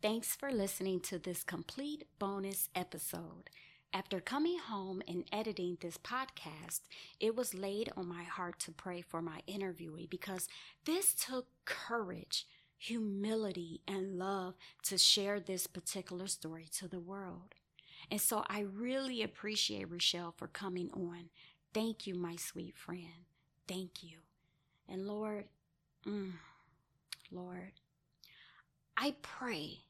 Thanks for listening to this complete bonus episode. After coming home and editing this podcast, it was laid on my heart to pray for my interviewee because this took courage, humility, and love to share this particular story to the world. And so I really appreciate Rachelle for coming on. Thank you, my sweet friend. Thank you. And Lord, mm, Lord, I pray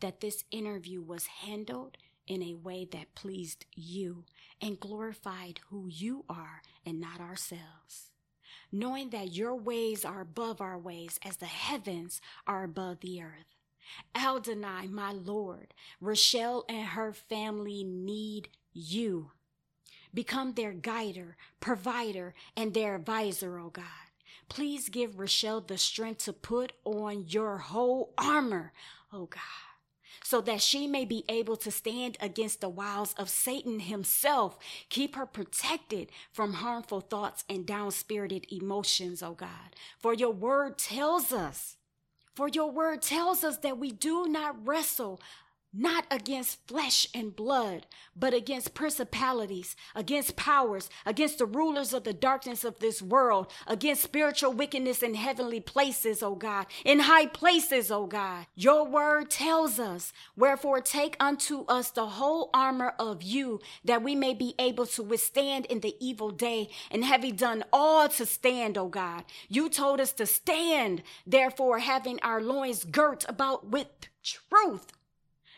that this interview was handled in a way that pleased you and glorified who you are and not ourselves. Knowing that your ways are above our ways as the heavens are above the earth. Adonai, my Lord, Rachelle and her family need you. Become their guider, provider, and their advisor, oh God. Please give Rachelle the strength to put on your whole armor, oh God so that she may be able to stand against the wiles of Satan himself. Keep her protected from harmful thoughts and down spirited emotions, oh God. For your word tells us, for your word tells us that we do not wrestle not against flesh and blood, but against principalities, against powers, against the rulers of the darkness of this world, against spiritual wickedness in heavenly places, O God, in high places, O God. Your word tells us, wherefore take unto us the whole armor of you, that we may be able to withstand in the evil day, and having done all to stand, O God. You told us to stand, therefore having our loins girt about with truth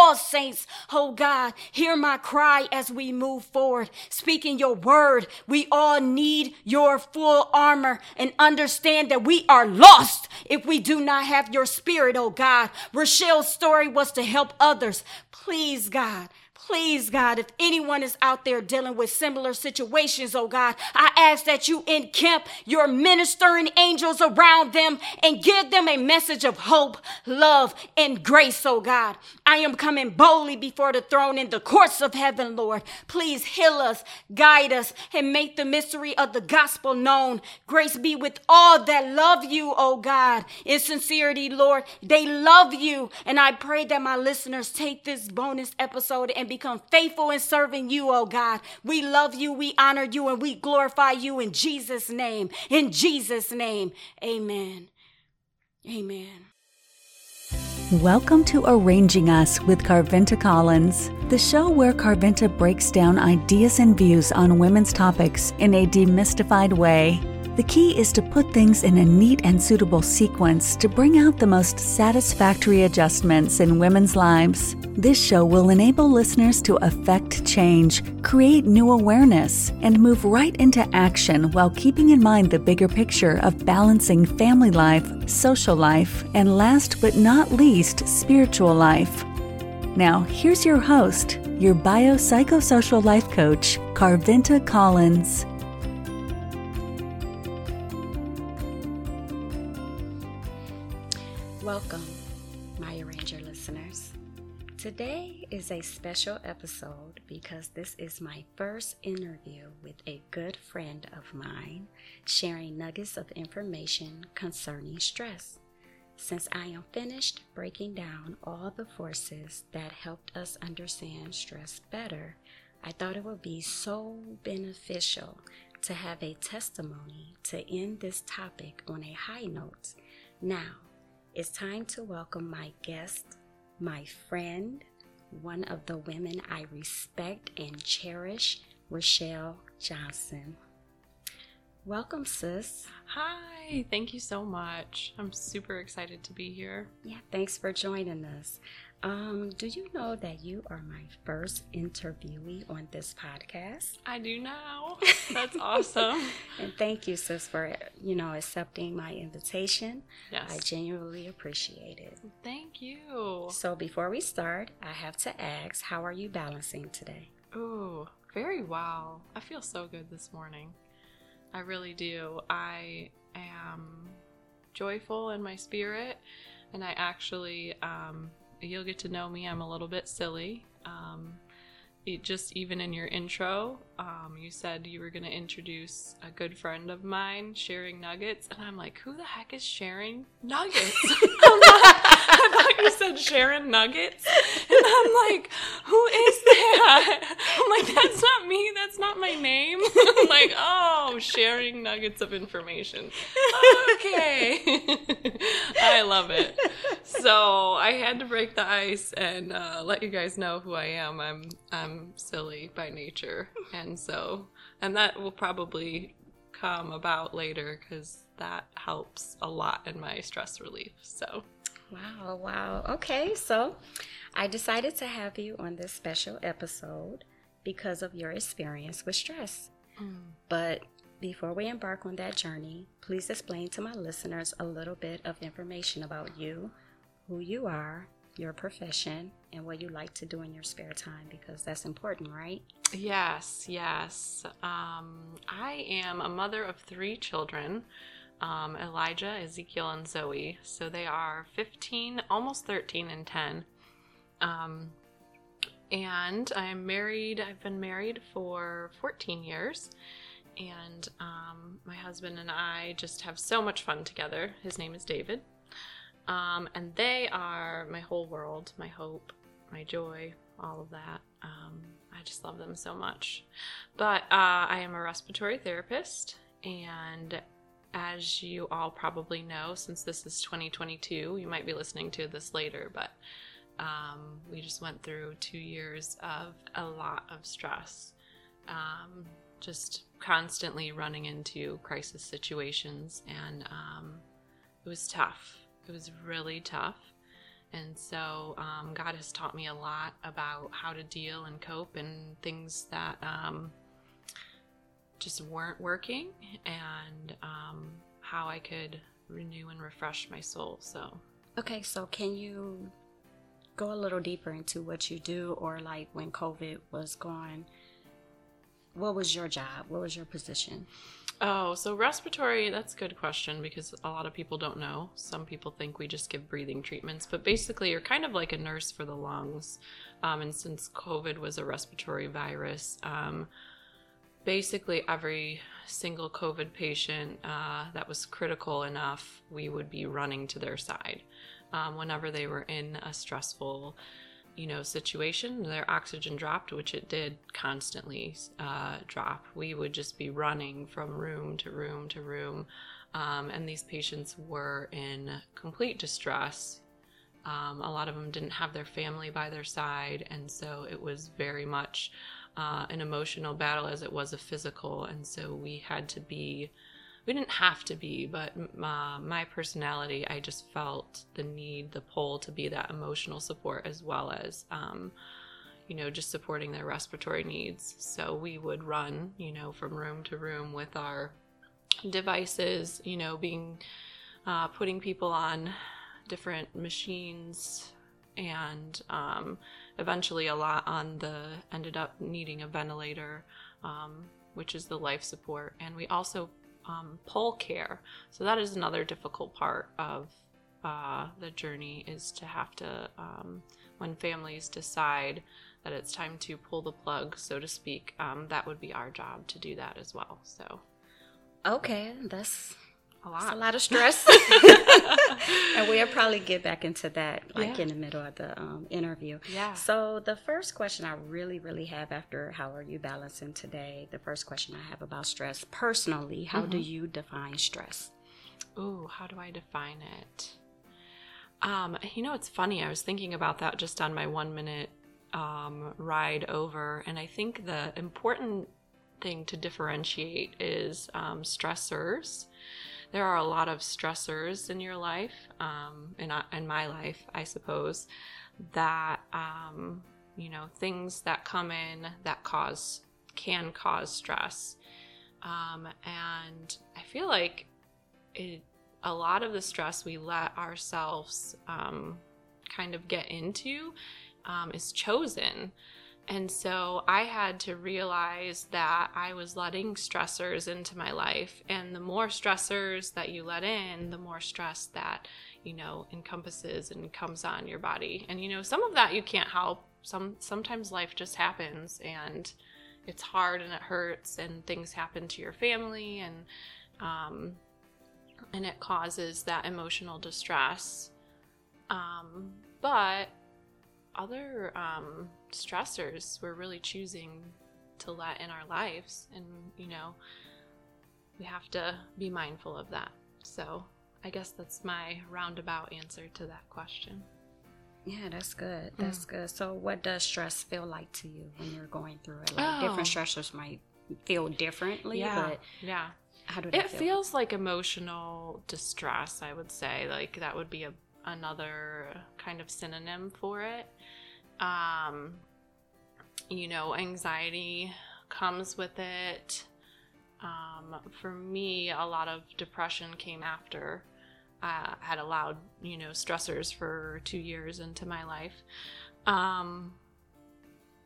all saints, oh God, hear my cry as we move forward, speaking your word. We all need your full armor and understand that we are lost if we do not have your spirit, oh God. Rachelle's story was to help others. Please, God, Please, God, if anyone is out there dealing with similar situations, oh God, I ask that you encamp your ministering angels around them and give them a message of hope, love, and grace, oh God. I am coming boldly before the throne in the courts of heaven, Lord. Please heal us, guide us, and make the mystery of the gospel known. Grace be with all that love you, oh God. In sincerity, Lord, they love you. And I pray that my listeners take this bonus episode and become faithful in serving you, oh God. We love you, we honor you, and we glorify you in Jesus' name. In Jesus' name, amen. Amen. Welcome to Arranging Us with Carvinta Collins, the show where Carvinta breaks down ideas and views on women's topics in a demystified way. The key is to put things in a neat and suitable sequence to bring out the most satisfactory adjustments in women's lives. This show will enable listeners to affect change, create new awareness, and move right into action while keeping in mind the bigger picture of balancing family life, social life, and last but not least, spiritual life. Now, here's your host, your biopsychosocial life coach, Carvinta Collins. Is a special episode because this is my first interview with a good friend of mine sharing nuggets of information concerning stress. Since I am finished breaking down all the forces that helped us understand stress better, I thought it would be so beneficial to have a testimony to end this topic on a high note. Now, it's time to welcome my guest, my friend, one of the women I respect and cherish, Rachelle Johnson. Welcome, sis. Hi, thank you so much. I'm super excited to be here. Yeah, thanks for joining us. Um, do you know that you are my first interviewee on this podcast? I do now. That's awesome. and thank you, sis, for you know accepting my invitation. Yes. I genuinely appreciate it. Thank you. So before we start, I have to ask, how are you balancing today? Ooh, very well. I feel so good this morning. I really do. I am joyful in my spirit, and I actually um, you'll get to know me. I'm a little bit silly. Um, it just even in your intro, um, you said you were going to introduce a good friend of mine sharing nuggets, and I'm like, who the heck is sharing nuggets? I thought you said Sharon Nuggets, and I'm like, who is that? I'm like, that's not me. That's not my name. I'm like, oh, sharing nuggets of information. Okay, I love it. So I had to break the ice and uh, let you guys know who I am. I'm I'm silly by nature, and so and that will probably come about later because that helps a lot in my stress relief. So. Wow, wow. Okay, so I decided to have you on this special episode because of your experience with stress. Mm. But before we embark on that journey, please explain to my listeners a little bit of information about you, who you are, your profession, and what you like to do in your spare time because that's important, right? Yes, yes. Um, I am a mother of three children um, Elijah, Ezekiel, and Zoe. So they are 15, almost 13, and 10. Um, and I'm married, I've been married for 14 years. And um, my husband and I just have so much fun together. His name is David. Um, and they are my whole world, my hope, my joy, all of that. Um, I just love them so much. But uh, I am a respiratory therapist, and as you all probably know, since this is 2022, you might be listening to this later, but um, we just went through two years of a lot of stress. Um, just constantly running into crisis situations, and um, it was tough. It was really tough. And so, um, God has taught me a lot about how to deal and cope and things that um, just weren't working and um, how I could renew and refresh my soul. So, okay, so can you go a little deeper into what you do, or like when COVID was gone? What was your job? What was your position? Oh, so respiratory, that's a good question because a lot of people don't know. Some people think we just give breathing treatments, but basically, you're kind of like a nurse for the lungs. Um, and since COVID was a respiratory virus, um, basically every single COVID patient uh, that was critical enough, we would be running to their side. Um, whenever they were in a stressful, you know, situation, their oxygen dropped, which it did constantly uh, drop. We would just be running from room to room to room, um, and these patients were in complete distress. Um, a lot of them didn't have their family by their side, and so it was very much uh, an emotional battle as it was a physical. And so we had to be, we didn't have to be, but uh, my personality, I just felt the need, the pull to be that emotional support as well as, um, you know, just supporting their respiratory needs. So we would run, you know, from room to room with our devices, you know, being, uh, putting people on different machines and um, eventually a lot on the ended up needing a ventilator, um, which is the life support, and we also um, care. So that is another difficult part of uh, the journey is to have to um, when families decide that it's time to pull the plug, so to speak. Um, that would be our job to do that as well. So. Okay, that's a lot. a lot of stress. and we'll probably get back into that like yeah. in the middle of the um, interview. Yeah. So the first question I really, really have after how are you balancing today? The first question I have about stress personally, how mm-hmm. do you define stress? Ooh, how do I define it? Um, you know, it's funny. I was thinking about that just on my one minute um, ride over, and I think the important thing to differentiate is um, stressors there are a lot of stressors in your life, um, in, uh, in my life, I suppose, that, um, you know, things that come in that cause, can cause stress. Um, and I feel like it, a lot of the stress we let ourselves um, kind of get into um, is chosen. And so I had to realize that I was letting stressors into my life. And the more stressors that you let in, the more stress that, you know, encompasses and comes on your body. And, you know, some of that you can't help. Some sometimes life just happens and it's hard and it hurts and things happen to your family and um, and it causes that emotional distress. Um, but other um, stressors we're really choosing to let in our lives, and you know, we have to be mindful of that. So, I guess that's my roundabout answer to that question. Yeah, that's good. That's mm. good. So, what does stress feel like to you when you're going through it? Like oh. different stressors might feel differently, yeah. but yeah, how do it feel? feels like emotional distress? I would say like that would be a another kind of synonym for it. Um, you know, anxiety comes with it. Um, for me, a lot of depression came after I had allowed, you know, stressors for two years into my life. Um,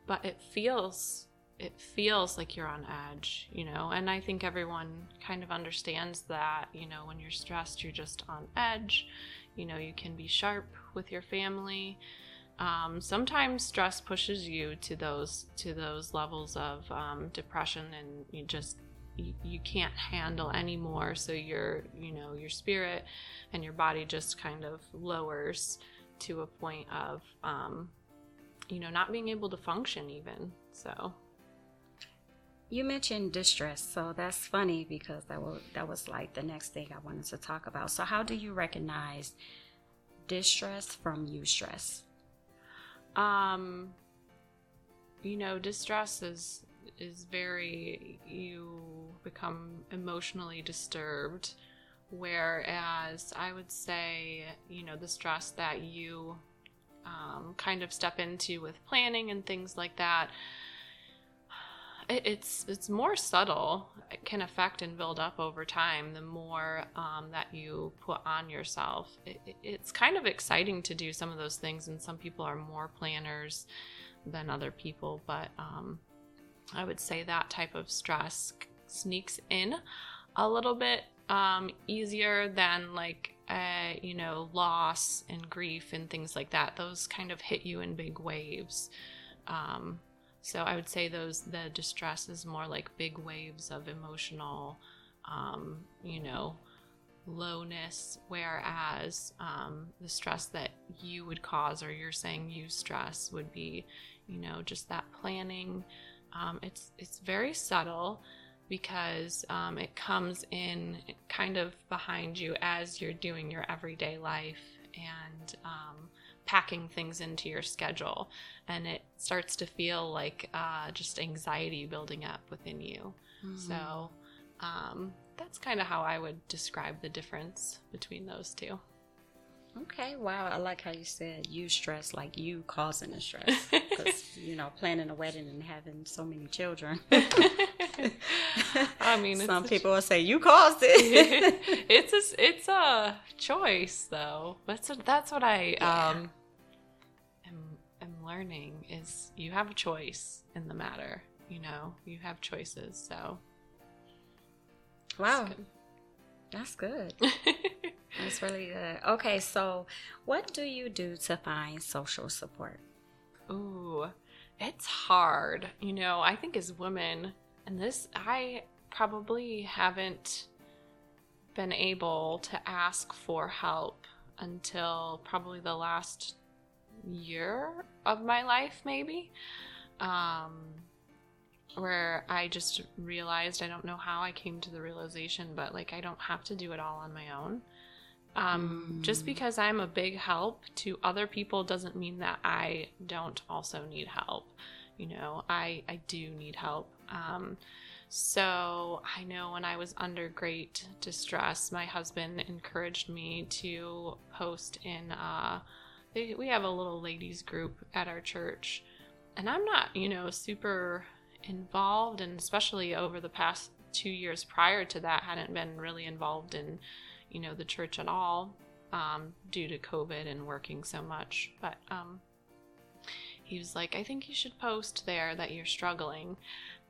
but it feels it feels like you're on edge, you know, and I think everyone kind of understands that, you know, when you're stressed, you're just on edge. You know, you can be sharp with your family. Um, sometimes stress pushes you to those to those levels of um, depression, and you just you, you can't handle anymore. So your you know your spirit and your body just kind of lowers to a point of um, you know not being able to function even. So you mentioned distress, so that's funny because that was that was like the next thing I wanted to talk about. So how do you recognize distress from eustress? Um you know, distress is is very you become emotionally disturbed whereas I would say, you know, the stress that you um, kind of step into with planning and things like that it's it's more subtle. It can affect and build up over time. The more um, that you put on yourself, it, it's kind of exciting to do some of those things. And some people are more planners than other people, but um, I would say that type of stress sneaks in a little bit um, easier than like uh, you know loss and grief and things like that. Those kind of hit you in big waves. Um, so I would say those the distress is more like big waves of emotional, um, you know, lowness, whereas um, the stress that you would cause, or you're saying you stress, would be, you know, just that planning. Um, it's it's very subtle because um, it comes in kind of behind you as you're doing your everyday life and um, packing things into your schedule and it starts to feel like uh, just anxiety building up within you mm-hmm. so um, that's kind of how i would describe the difference between those two okay wow i like how you said you stress like you causing the stress because you know planning a wedding and having so many children I mean, some people will say you caused it. it's a it's a choice, though. That's a, that's what I yeah. um am am learning is you have a choice in the matter. You know, you have choices. So, wow, that's good. that's really good. Okay, so what do you do to find social support? Ooh, it's hard. You know, I think as women and this, I probably haven't been able to ask for help until probably the last year of my life, maybe. Um, where I just realized I don't know how I came to the realization, but like I don't have to do it all on my own. Um, mm. Just because I'm a big help to other people doesn't mean that I don't also need help. You know, I I do need help. Um, So I know when I was under great distress, my husband encouraged me to post in. Uh, they, we have a little ladies group at our church, and I'm not, you know, super involved, and especially over the past two years prior to that, hadn't been really involved in, you know, the church at all um, due to COVID and working so much. But um, he was like, I think you should post there that you're struggling.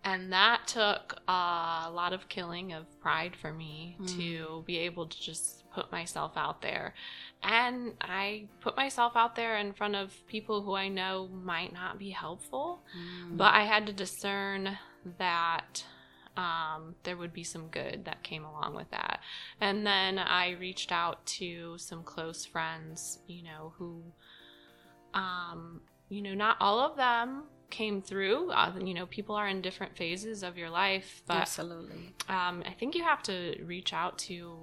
And that took a lot of killing of pride for me mm. to be able to just put myself out there. And I put myself out there in front of people who I know might not be helpful, mm. but I had to discern that um, there would be some good that came along with that. And then I reached out to some close friends, you know, who, um, you know, not all of them came through. Uh, you know, people are in different phases of your life, but absolutely, um, I think you have to reach out to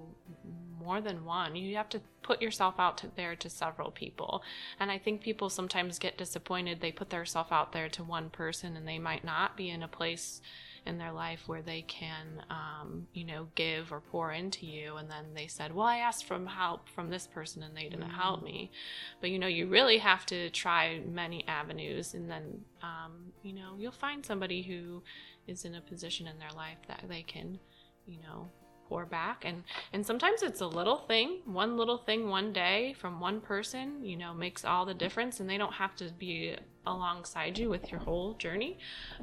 more than one. You have to put yourself out to there to several people. And I think people sometimes get disappointed. They put themselves out there to one person and they might not be in a place in their life where they can, um, you know, give or pour into you. And then they said, well, I asked for help from this person and they didn't mm-hmm. help me. But, you know, you really have to try many avenues. And then, um, you know, you'll find somebody who is in a position in their life that they can, you know, pour back. And and sometimes it's a little thing one little thing one day from one person you know makes all the difference. And they don't have to be alongside you with your whole journey.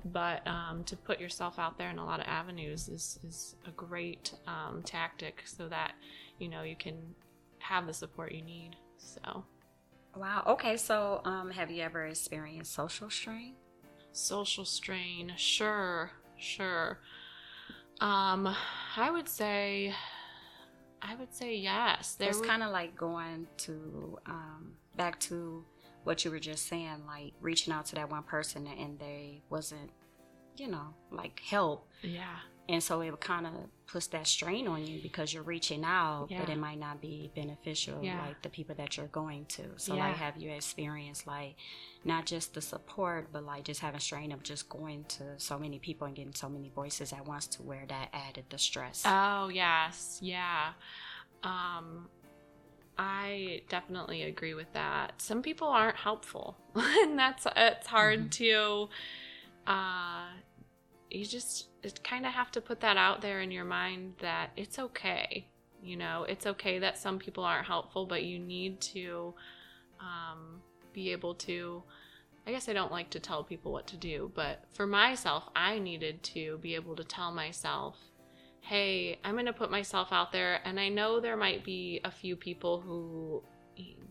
But um, to put yourself out there in a lot of avenues is is a great um, tactic so that you know you can have the support you need. So. Wow. Okay. So um, have you ever experienced social strain? Social strain. Sure. Sure um, I would say, I would say yes. There it's kind of like going to um, back to what you were just saying, like reaching out to that one person and they wasn't, you know, like help. Yeah and so it kind of puts that strain on you because you're reaching out yeah. but it might not be beneficial yeah. like the people that you're going to so yeah. like have you experienced like not just the support but like just having strain of just going to so many people and getting so many voices at once to where that added the stress oh yes yeah um I definitely agree with that. Some people aren't helpful, and that's it's hard mm-hmm. to uh, you just kind of have to put that out there in your mind that it's okay. You know, it's okay that some people aren't helpful, but you need to um, be able to. I guess I don't like to tell people what to do, but for myself, I needed to be able to tell myself, hey, I'm going to put myself out there. And I know there might be a few people who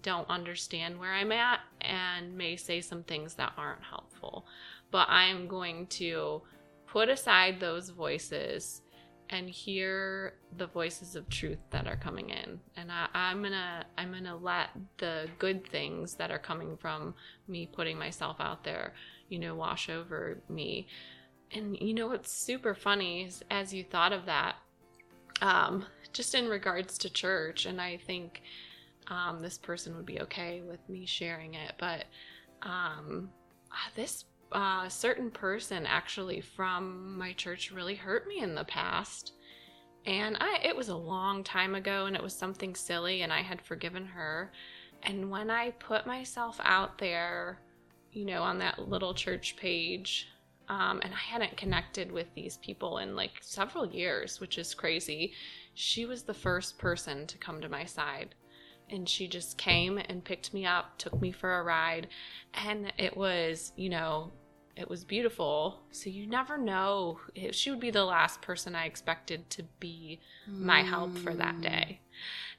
don't understand where I'm at and may say some things that aren't helpful, but I'm going to put aside those voices and hear the voices of truth that are coming in. And I, i'm gonna i'm gonna let the good things that are coming from me putting myself out there you know wash over me. And you know what's super funny as you thought of that um, just in regards to church and i think um, this person would be okay with me sharing it but um, this a certain person actually from my church really hurt me in the past. And I it was a long time ago and it was something silly and I had forgiven her. And when I put myself out there, you know, on that little church page, um, and I hadn't connected with these people in like several years, which is crazy. She was the first person to come to my side. And she just came and picked me up, took me for a ride. And it was, you know, it was beautiful. So you never know. She would be the last person I expected to be my help for that mm. day.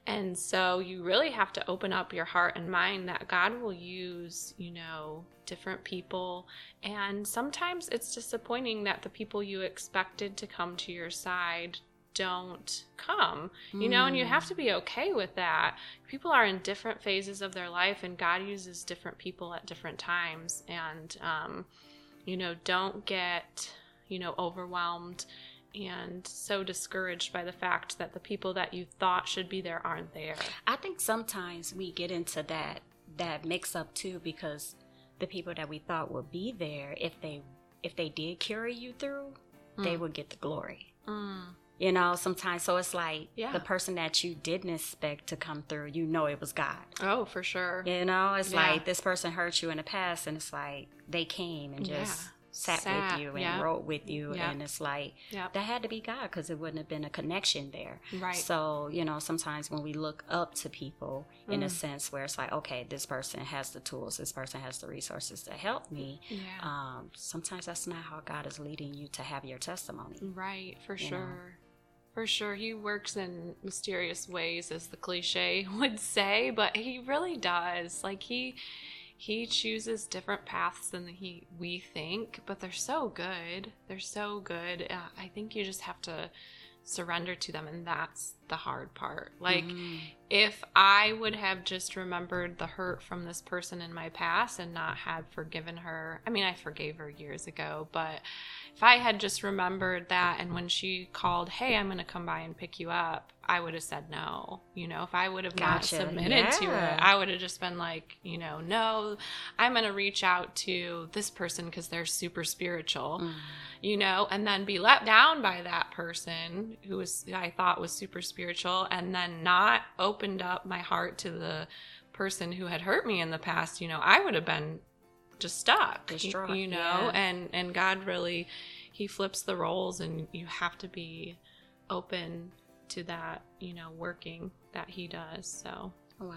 And so you really have to open up your heart and mind that God will use, you know, different people. And sometimes it's disappointing that the people you expected to come to your side don't come, you know, and you have to be okay with that. People are in different phases of their life, and God uses different people at different times. And, um, you know, don't get, you know, overwhelmed and so discouraged by the fact that the people that you thought should be there aren't there. I think sometimes we get into that that mix up too because the people that we thought would be there if they if they did carry you through they Mm. would get the glory. Mm. You know, sometimes so it's like Yeah. the person that you didn't expect to come through, you know it was God. Oh, for sure. You know, it's Yeah. like this person hurt you in the past, and it's like they came and just Yeah. sat, Sat, with you and yeah. wrote with you, Yeah. and it's like Yep. that had to be God because it wouldn't have been a connection there. Right. So you know, sometimes when we look up to people in a Mm. sense where it's like, okay, this person has the tools, this person has the resources to help me. yeah. Um, sometimes that's not how God is leading you to have your testimony. Right, for you know. For sure. He works in mysterious ways, as the cliche would say, but he really does. Like he he chooses different paths than he we think, but they're so good. They're so good. Uh, I think you just have to surrender to them and that's the hard part. Like Mhm. if I would have just remembered the hurt from this person in my past and not had forgiven her, I mean, I forgave her years ago, but if I had just remembered that and when she called, hey, I'm going to come by and pick you up, I would have said no. You know, if I would have Gotcha. not submitted to Yeah. it, I would have just been like, you know, no, I'm going to reach out to this person because they're super spiritual Mm. you know, and then be let down by that person who was I thought was super spiritual, and then not opened up my heart to the person who had hurt me in the past, you know, I would have been just stuck, Distraught, you know, yeah. and and God really he flips the roles, and you have to be open to that, you know, working that he does. So Wow.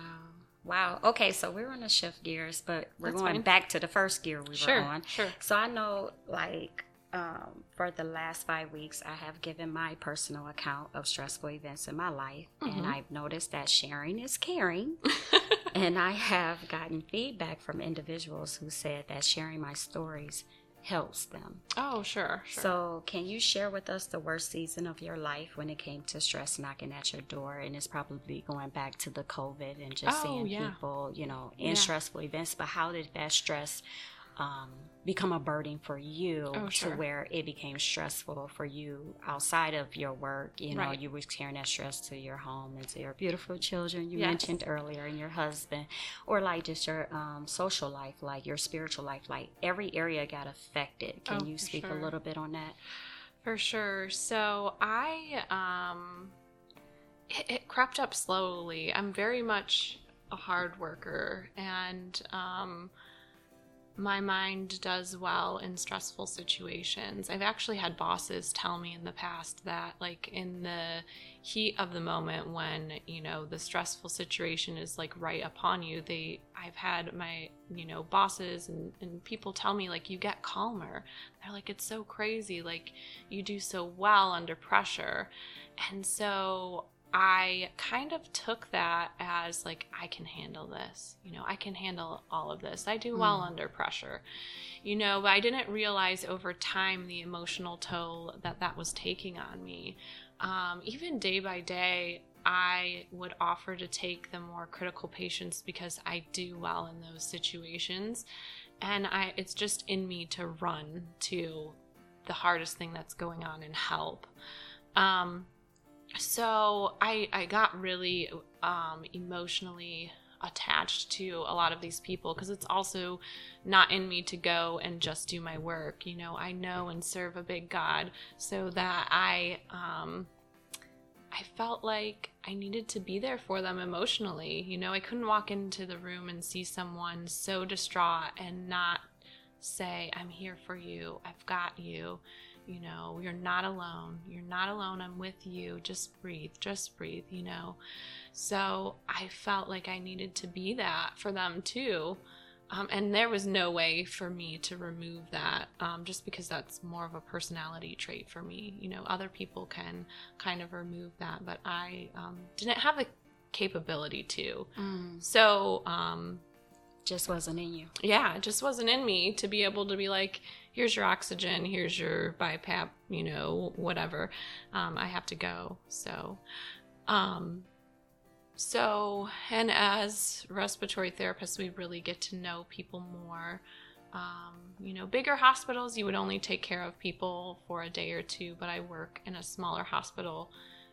Wow. Okay, so we're to shift gears, but we're That's going fine. back to the first gear we sure, were on. sure, So I know, like, um, for the last five weeks, I have given my personal account of stressful events in my life, and Mhm. I've noticed that sharing is caring. and I have gotten feedback from individuals who said that sharing my stories helps them. oh sure, sure. So, can you share with us the worst season of your life when it came to stress knocking at your door? And it's probably going back to the COVID and just Oh, seeing yeah. people, you know, in Yeah. stressful events. But how did that stress um, become a burden for you Oh, to where it became stressful for you outside of your work? You know, Right. you were carrying that stress to your home and to your beautiful children you Yes. mentioned earlier, and your husband, or like just your um, social life, like your spiritual life. Like every area got affected. Can Oh, you speak a little bit on that? For sure. So I um it, it crept up slowly. I'm very much a hard worker and um my mind does well in stressful situations. I've actually had bosses tell me in the past that like in the heat of the moment when, you know, the stressful situation is like right upon you, they I've had my, you know, bosses and, and people tell me like you get calmer. They're like, it's so crazy, like you do so well under pressure. And so I kind of took that as like, I can handle this. You know, I can handle all of this. I do well Mm. under pressure. You know, but I didn't realize over time the emotional toll that that was taking on me. Um, even day by day, I would offer to take the more critical patients because I do well in those situations. And I it's just in me to run to the hardest thing that's going on and help. Um, so I I got really um, emotionally attached to a lot of these people because it's also not in me to go and just do my work. You know, I know and serve a big God, so that I um, I felt like I needed to be there for them emotionally. You know, I couldn't walk into the room and see someone so distraught and not say, I'm here for you. I've got you. You know, you're not alone. You're not alone. I'm with you. Just breathe. Just breathe, you know. So I felt like I needed to be that for them too. Um, and there was no way for me to remove that um, just because that's more of a personality trait for me. You know, other people can kind of remove that, but I um, didn't have the capability to. So, um, Just wasn't in you. yeah, it just wasn't in me to be able to be like, here's your oxygen, here's your BiPAP, you know, whatever. Um, I have to go. So, um, so, and as respiratory therapists, we really get to know people more. Um, you know, bigger hospitals, you would only take care of people for a day or two, but I work in a smaller hospital.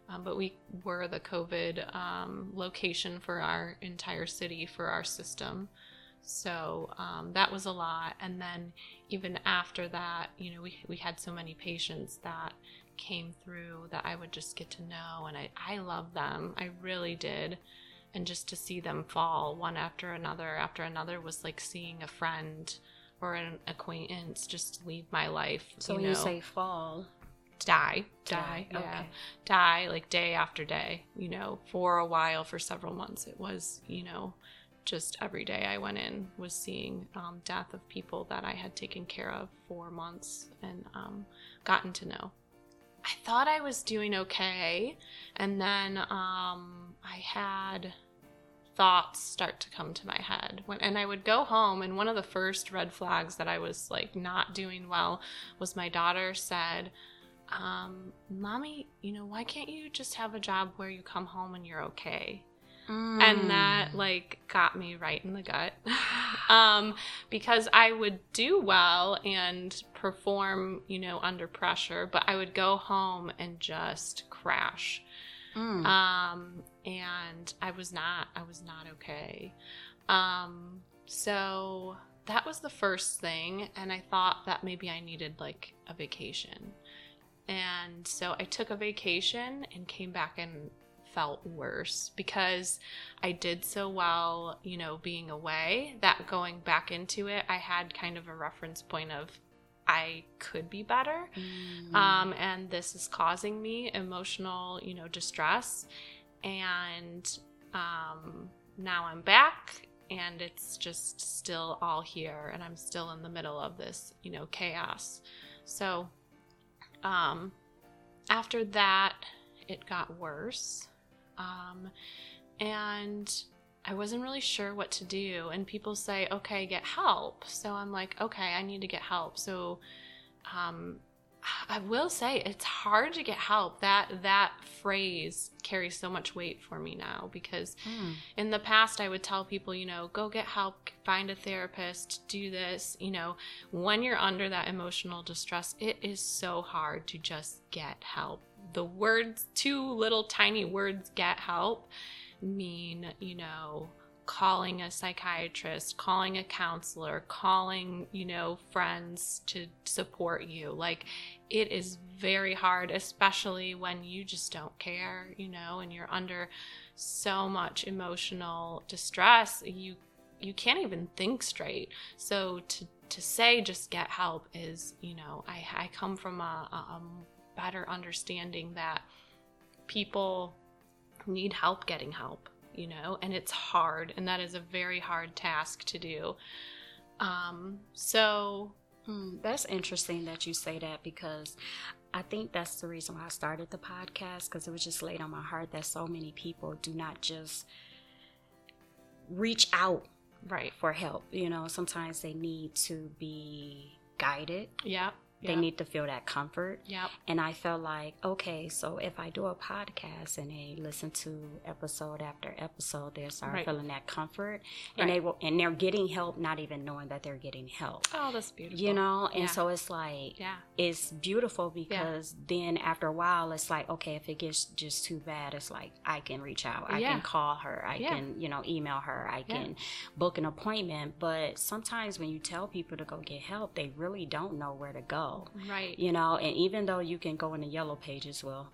Um, but we were the COVID um, location for our entire city for our system. So um, that was a lot. And then even after that, you know, we, we had so many patients that came through that I would just get to know. And I, I love them. I really did. And just to see them fall one after another after another was like seeing a friend or an acquaintance just leave my life. So you when know, you say fall, die, die, Die, yeah, okay. die like day after day. You know, for a while, for several months, it was you know, just every day I went in was seeing um, death of people that I had taken care of for months and um, gotten to know. I thought I was doing okay, and then um, I had thoughts start to come to my head when and I would go home and one of the first red flags that I was like not doing well was my daughter said um mommy you know why can't you just have a job where you come home and you're okay Mm. and that like got me right in the gut um because i would do well and perform you know under pressure but i would go home and just crash Mm. um and i was not i was not okay um so that was the first thing and i thought that maybe i needed like a vacation and so i took a vacation and came back and felt worse because i did so well you know being away that going back into it i had kind of a reference point of i could be better Mm. um, and this is causing me emotional, you know, distress. And um, now I'm back, and it's just still all here, and I'm still in the middle of this, you know, chaos. So, um, after that, it got worse, um, and I wasn't really sure what to do. And people say, "Okay, get help." So I'm like, "Okay, I need to get help." So um, I will say it's hard to get help. That that phrase carries so much weight for me now because Mm. in the past I would tell people, you know, go get help, find a therapist, do this, you know, when you're under that emotional distress, it is so hard to just get help. The words, two little tiny words get help mean, you know, calling a psychiatrist, calling a counselor, calling, you know, friends to support you. Like it is very hard, especially when you just don't care, you know, and you're under so much emotional distress. You you can't even think straight. So to to say just get help is, you know, I I come from a, a, a better understanding that people need help getting help, you know, and it's hard, and that is a very hard task to do. Um, so Hmm, that's interesting that you say that because I think that's the reason why I started the podcast because it was just laid on my heart that so many people do not just reach out right, for help. You know, sometimes they need to be guided. Yep, They need to feel that comfort. yep, And I felt like, okay, so if I do a podcast and they listen to episode after episode, they start Right. feeling that comfort, and they will, and they're getting help, not even knowing that they're getting help. Oh, that's beautiful. You know, and Yeah. so it's like yeah, it's beautiful because then after a while, it's like okay, if it gets just too bad, it's like I can reach out, I Yeah. can call her, I Yeah. can you know email her, I Yeah. can book an appointment. But sometimes when you tell people to go get help, they really don't know where to go right, you know and even though you can go in the yellow pages well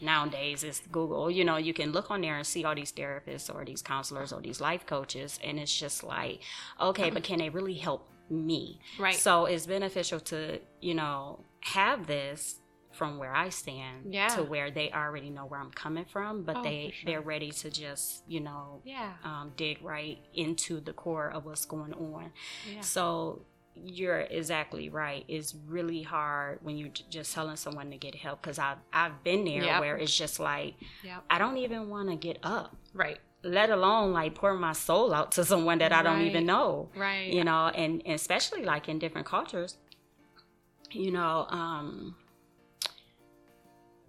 nowadays it's google you know you can look on there and see all these therapists or these counselors or these life coaches and it's just like okay but can they really help me right. so it's beneficial to you know have this from where i stand Yeah. to where they already know where i'm coming from but Oh, they sure. they're ready to just you know yeah, um, dig right into the core of what's going on yeah, so you're exactly right. It's really hard when you're just telling someone to get help because I've I've been there Yep. where it's just like yep, I don't even want to get up, right, let alone like pour my soul out to someone that I don't even know. right. You know, and, and especially like in different cultures, you know, um,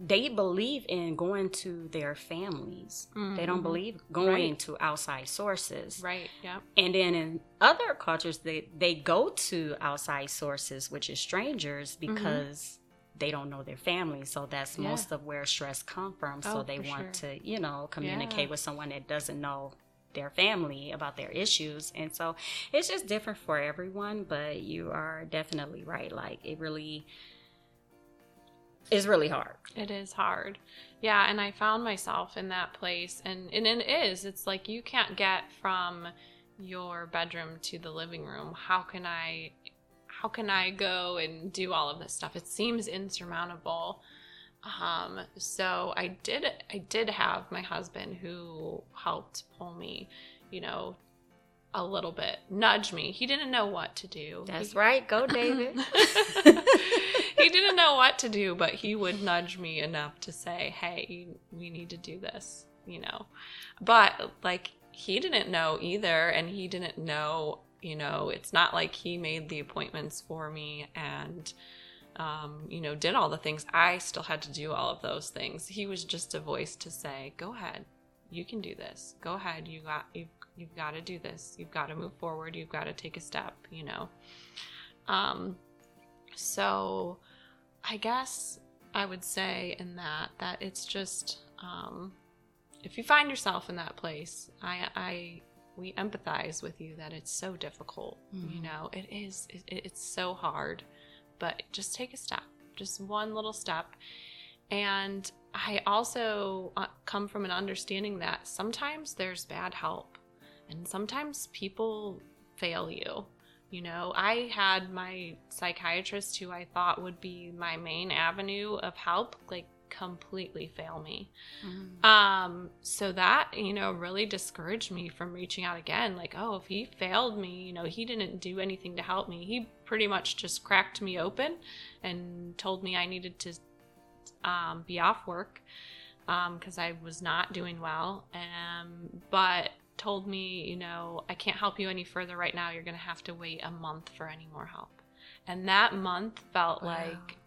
they believe in going to their families. They don't Mhm. believe going Right. to outside sources. Right. Yep. And then in other cultures, they, they go to outside sources, which is strangers, because they don't know their family. So that's Mm-hmm. Yeah. most of where stress comes from. So Oh, they want sure. to, you know, communicate Yeah. with someone that doesn't know their family about their issues. And so it's just different for everyone, but you are definitely right. Like it really is really hard. It is hard. Yeah, and I found myself in that place and, and it is. It's like you can't get from your bedroom to the living room. How can I how can I go and do all of this stuff? It seems insurmountable. Um, so I did I did have my husband who helped pull me, you know, a little bit, nudge me. He didn't know what to do. That's he, right. Go, David. he didn't know what to do, but he would nudge me enough to say, "Hey, we need to do this," you know. But like he didn't know either, and he didn't know, you know, it's not like he made the appointments for me and um, you know, did all the things. I still had to do all of those things. He was just a voice to say, "Go ahead, you can do this. Go ahead, you got you've you've got to do this. You've got to move forward. You've got to take a step." You know. Um, so, I guess I would say in that that it's just um, if you find yourself in that place, I I we empathize with you that it's so difficult. Mm-hmm. You know, it is. It, it's so hard but just take a step, just one little step. And I also uh, come from an understanding that sometimes there's bad help and sometimes people fail you. You know, I had my psychiatrist who I thought would be my main avenue of help, like completely fail me. Mm-hmm. Um, so that, you know, really discouraged me from reaching out again. Like, oh, if he failed me, you know, he didn't do anything to help me. He pretty much just cracked me open and told me I needed to um, be off work because um, I was not doing well. Um, but told me, you know, I can't help you any further right now. You're going to have to wait a month for any more help. And that month felt wow. like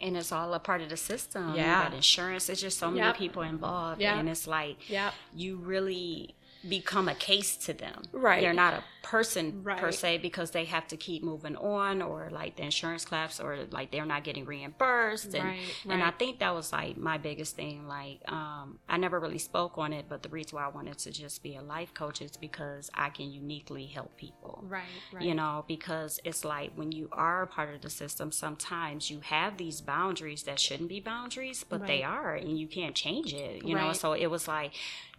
and it's all a part of the system. Yeah, you got insurance. It's just so many yep. people involved, yeah. and it's like yeah, you really become a case to them. Right. They're not a person right. per se because they have to keep moving on or like the insurance claps or like they're not getting reimbursed. And, right, right. and I think that was like my biggest thing. Like, um, I never really spoke on it, but the reason why I wanted to just be a life coach is because I can uniquely help people. Right. right. You know, because it's like when you are a part of the system, sometimes you have these boundaries that shouldn't be boundaries, but they are and you can't change it. You know, so it was like,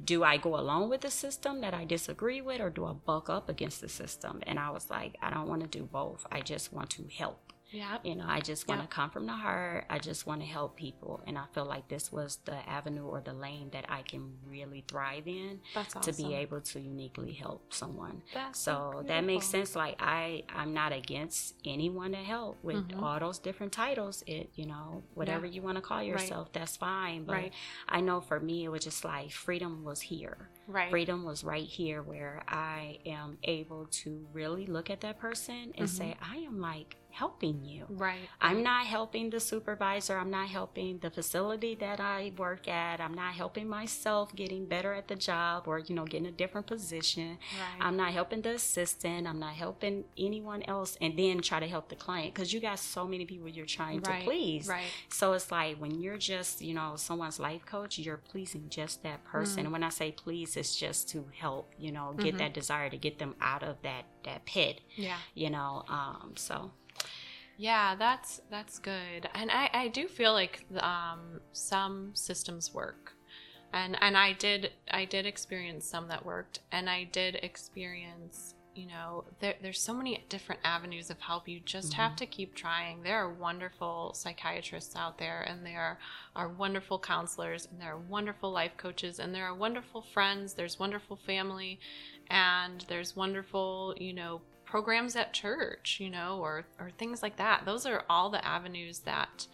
do I go along with the system that I disagree with or do I buck up against the system? And I was like, I don't want to do both. I just want to help. Yeah. You know, I just want to yep. come from the heart. I just want to help people. And I feel like this was the avenue or the lane that I can really thrive in awesome. to be able to uniquely help someone. That's so, so that makes sense. Like I, I'm not against anyone to help with mm-hmm. all those different titles. It, you know, whatever yeah. you want to call yourself, right. that's fine. But right. I know for me, it was just like freedom was here. Right. Freedom was right here where I am able to really look at that person and mm-hmm. say, I am like helping you. Right. I'm not helping the supervisor. I'm not helping the facility that I work at. I'm not helping myself getting better at the job or, you know, getting a different position. Right. I'm not helping the assistant. I'm not helping anyone else and then try to help the client because you got so many people you're trying right. to please. Right. So it's like when you're just, you know, someone's life coach, you're pleasing just that person. Mm-hmm. And when I say please, it's just to help, you know, get mm-hmm. that desire to get them out of that that pit. Yeah. You know, um so yeah, that's that's good, and I I do feel like um, some systems work, and and I did I did experience some that worked, and I did experience you know there, there's so many different avenues of help. You just mm-hmm. have to keep trying. There are wonderful psychiatrists out there and there are wonderful counselors and there are wonderful life coaches and there are wonderful friends. There's wonderful family and there's wonderful you know programs at church, you know, or or things like that. Those are all the avenues that,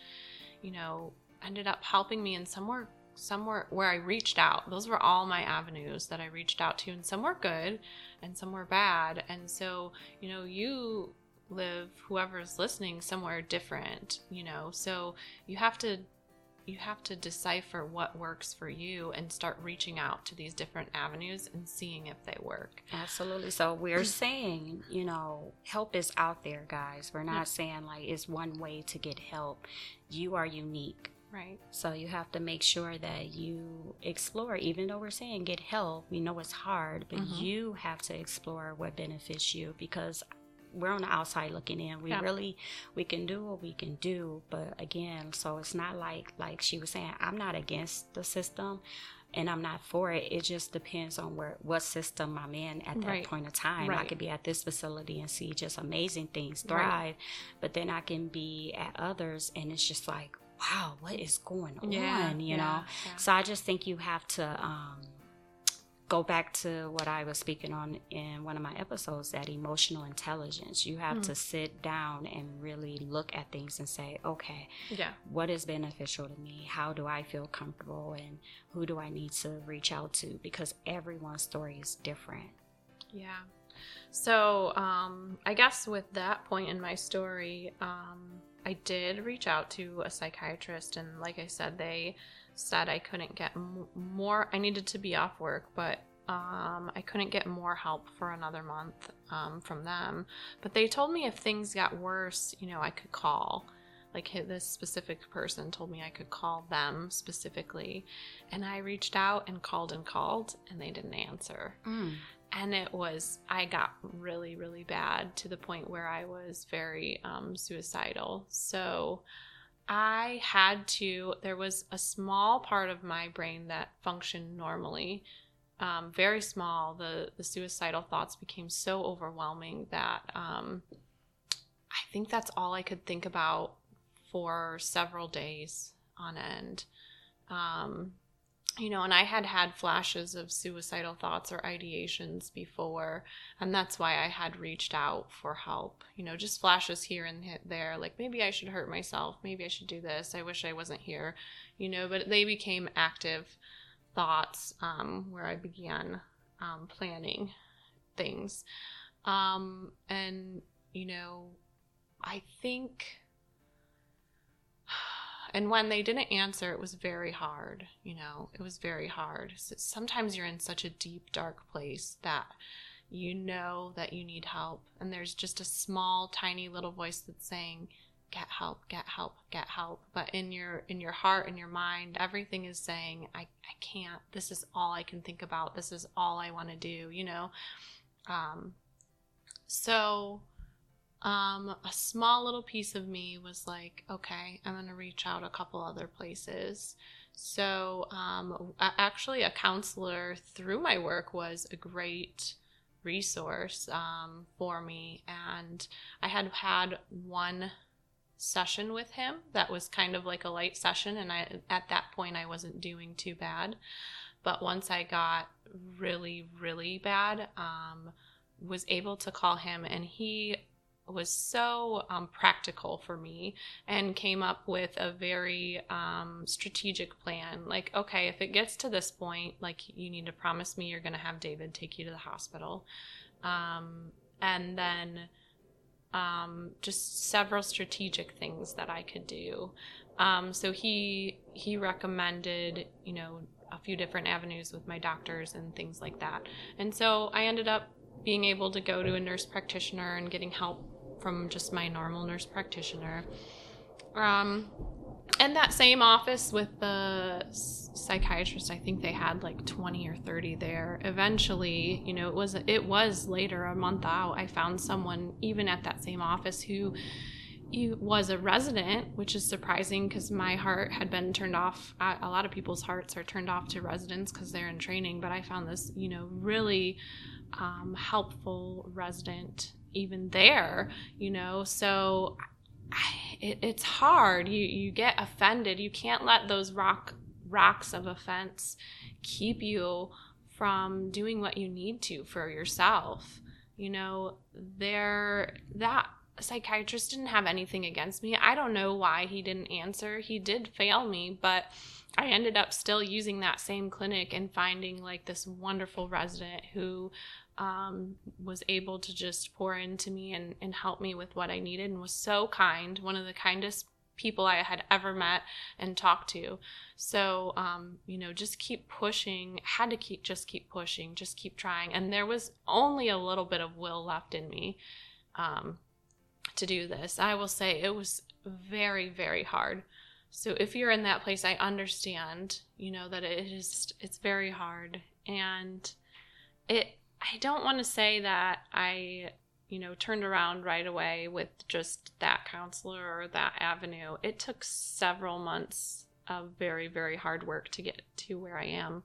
you know, ended up helping me and somewhere somewhere where I reached out. Those were all my avenues that I reached out to and some were good and some were bad. And so, you know, you live whoever's listening somewhere different, you know. So you have to you have to decipher what works for you and start reaching out to these different avenues and seeing if they work. Absolutely. So we're saying, you know, help is out there, guys. We're not saying like it's one way to get help. You are unique Right. So you have to make sure that you explore, even though we're saying get help, we know it's hard, but Mhm. you have to explore what benefits you because we're on the outside looking in. We Yeah. really we can do what we can do, but again, so it's not like like she was saying, I'm not against the system and I'm not for it. It just depends on where what system I'm in at that Right. point of time. I could be at this facility and see just amazing things Right. thrive, but then I can be at others and it's just like, wow, what is going on? You know. yeah. So I just think you have to um, go back to what I was speaking on in one of my episodes that emotional intelligence. You have Mm. to sit down and really look at things and say, okay, yeah. what is beneficial to me? How do I feel comfortable? And who do I need to reach out to? Because everyone's story is different. Yeah. So, um, I guess with that point in my story, um, I did reach out to a psychiatrist, and like I said, they said I couldn't get m- more. I needed to be off work, but um, I couldn't get more help for another month um, from them. But they told me if things got worse, you know, I could call. Like this specific person told me I could call them specifically, and I reached out and called and called, and they didn't answer and it was i got really really bad to the point where i was very um, suicidal so i had to there was a small part of my brain that functioned normally. Um, very small. The the suicidal thoughts became so overwhelming that um, i think that's all i could think about for several days on end. Um, you know, and I had had flashes of suicidal thoughts or ideations before, and that's why I had reached out for help. You know, just flashes here and he- there, like maybe I should hurt myself, maybe I should do this, I wish I wasn't here, you know, but they became active thoughts um, where I began um, planning things. Um, and, you know, I think and when they didn't answer it was very hard you know it was very hard. Sometimes you're in such a deep dark place that you know that you need help and there's just a small tiny little voice that's saying get help get help get help. But in your in your heart and your mind everything is saying i i can't. This is all i can think about. This is all i want to do you know? Um so um, a small little piece of me was like, okay, I'm going to reach out a couple other places. So, um, actually, a counselor through my work was a great resource um, for me. And I had had one session with him that was kind of like a light session. And I, at that point, I wasn't doing too bad. But once I got really, really bad, um, was able to call him and he was so um, practical for me and came up with a very um, strategic plan. Like, okay, if it gets to this point, like you need to promise me you're going to have David take you to the hospital. Um, and then um, just several strategic things that I could do. Um, so he he recommended, you know, a few different avenues with my doctors and things like that. And so I ended up being able to go to a nurse practitioner and getting help from just my normal nurse practitioner. Um, and that same office with the psychiatrist, I think they had like 20 or 30 there. Eventually, you know, it was it was later a month out. I found someone even at that same office who was a resident, which is surprising because my heart had been turned off. A a lot of people's hearts are turned off to residents because they're in training, but I found this, you know, really um, helpful resident even there, you know. So it, it's hard. You you get offended. You can't let those rock rocks of offense keep you from doing what you need to for yourself. You know, there that psychiatrist didn't have anything against me. I don't know why he didn't answer. He did fail me, but I ended up still using that same clinic and finding like this wonderful resident who um, was able to just pour into me and, and help me with what I needed and was so kind. One of the kindest people I had ever met and talked to. So, um, you know, just keep pushing, had to keep, just keep pushing, just keep trying. And there was only a little bit of will left in me. Um, to do this. I will say it was very, very hard. so if you're in that place, I understand, you know, that it is it's very hard and it I don't want to say that I, you know, turned around right away with just that counselor or that avenue. It took several months of very very hard work to get to where I am.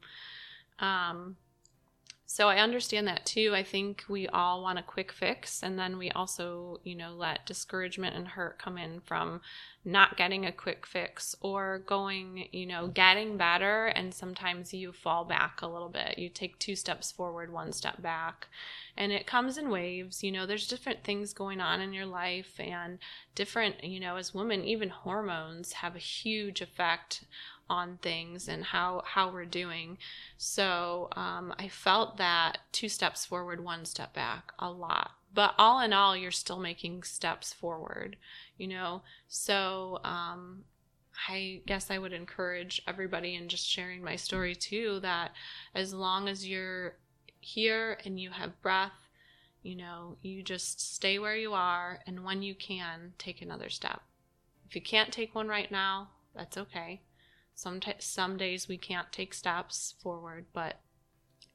Um so I understand that too. I think we all want a quick fix and then we also, you know, let discouragement and hurt come in from not getting a quick fix or going, you know, getting better and sometimes you fall back a little bit. You take two steps forward, one step back. And it comes in waves, you know, there's different things going on in your life and different, you know, as women, even hormones have a huge effect on things and how how we're doing. So um, I felt that two steps forward, one step back, a lot. But all in all, you're still making steps forward, you know. So um, I guess I would encourage everybody in just sharing my story too that as long as you're here and you have breath, you know, you just stay where you are and when you can, take another step. If you can't take one right now, that's okay. Some t- some days we can't take steps forward, but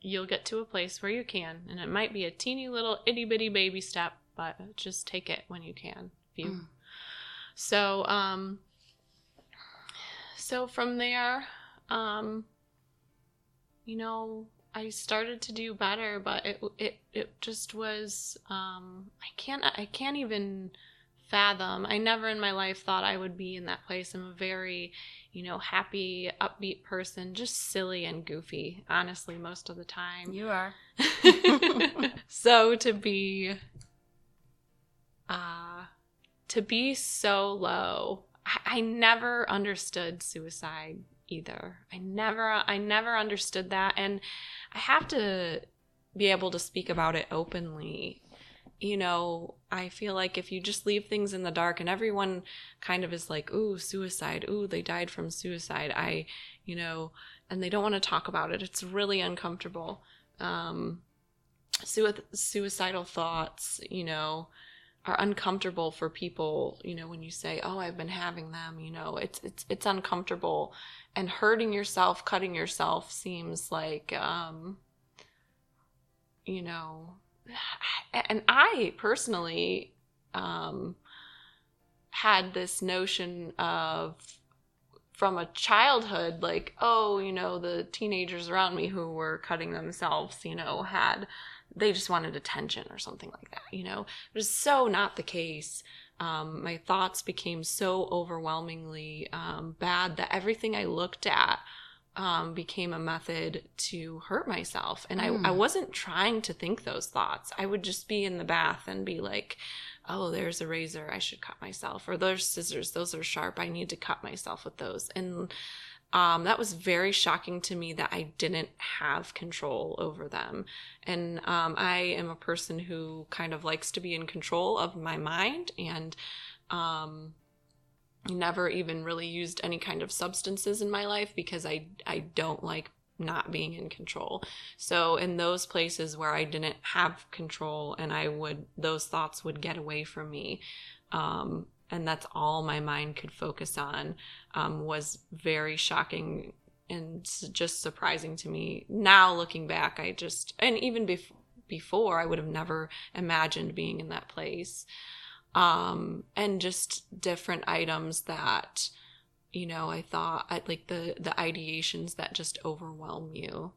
you'll get to a place where you can, and it might be a teeny little itty bitty baby step, but just take it when you can. If you. Mm. So um. So from there, um. You know, I started to do better, but it it it just was um I can't I can't even fathom. I never in my life thought I would be in that place. I'm a very you know, happy, upbeat person, just silly and goofy, honestly, most of the time. You are. so to be uh to be so low, I, I never understood suicide either. I never I never understood that and I have to be able to speak about it openly you know, I feel like if you just leave things in the dark and everyone kind of is like, ooh, suicide, ooh, they died from suicide, I, you know, and they don't want to talk about it. It's really uncomfortable. Um, suicidal thoughts, you know, are uncomfortable for people, you know, when you say, "Oh, I've been having them," you know, it's it's it's uncomfortable and hurting yourself, cutting yourself seems like um you know, and I personally um, had this notion of from a childhood like oh you know the teenagers around me who were cutting themselves you know had they just wanted attention or something like that you know? It was so not the case. Um, my thoughts became so overwhelmingly um, bad that everything i looked at um, became a method to hurt myself. And mm. I, I hmm. wasn't trying to think those thoughts. I would just be in the bath and be like, oh, there's a razor. I should cut myself. Or there's scissors. Those are sharp. I need to cut myself with those. And um, that was very shocking to me that I didn't have control over them. And um, I am a person who kind of likes to be in control of my mind. And um, never even really used any kind of substances in my life because I I don't like not being in control. So in those places where I didn't have control and I would those thoughts would get away from me. Um, and that's all my mind could focus on um, was very shocking and just surprising to me. Now looking back, I just and even bef- before I would have never imagined being in that place um, and just different items that you know i thought I, like the the ideations that just overwhelm you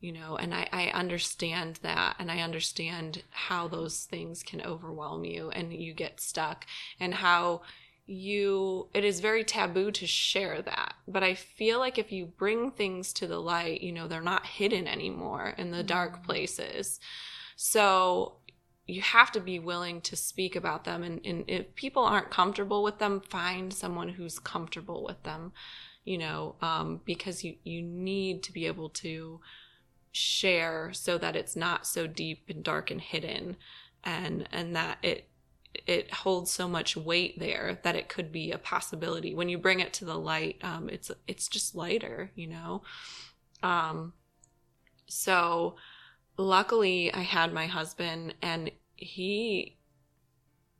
you know and I, I understand that and i understand how those things can overwhelm you and you get stuck and how you it is very taboo to share that but i feel like if you bring things to the light you know they're not hidden anymore in the dark mm. places so you have to be willing to speak about them. And, and if people aren't comfortable with them find someone who's comfortable with them you know um, because you you need to be able to share so that it's not so deep and dark and hidden. And and that it it holds so much weight there that it could be a possibility. When you bring it to the light um, it's it's just lighter you know? Um, so luckily I had my husband and he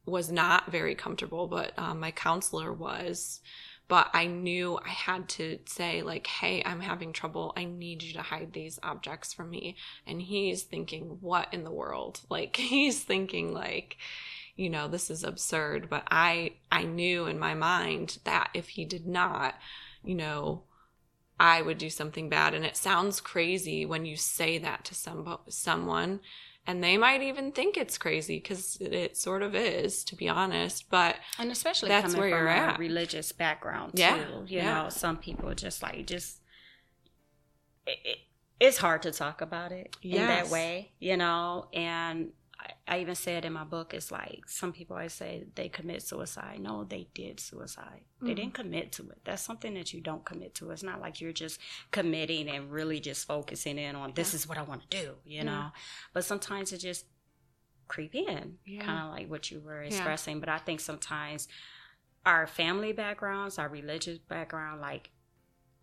was not very comfortable, but um, my counselor was. but I knew I had to say, like, hey, I'm having trouble. I need you to hide these objects from me. And he's thinking, what in the world? Like, he's thinking, like, you know, this is absurd. But I, I knew in my mind that if he did not, you know, I would do something bad. And it sounds crazy when you say that to some, someone and they might even think it's crazy because it sort of is, to be honest. But and especially that's coming where from you're a at. religious background too. Yeah, you yeah. know, some people just like just it, it, it's hard to talk about it yes. in that way, you know. And I even said in my book, it's like some people I say they commit suicide. No, they did suicide. Mm-hmm. They didn't commit to it. That's something that you don't commit to. It's not like you're just committing and really just focusing in on this is what I want to do, you know. But sometimes it just creep in, yeah. kind of like what you were expressing. Yeah. But I think sometimes our family backgrounds, our religious background, like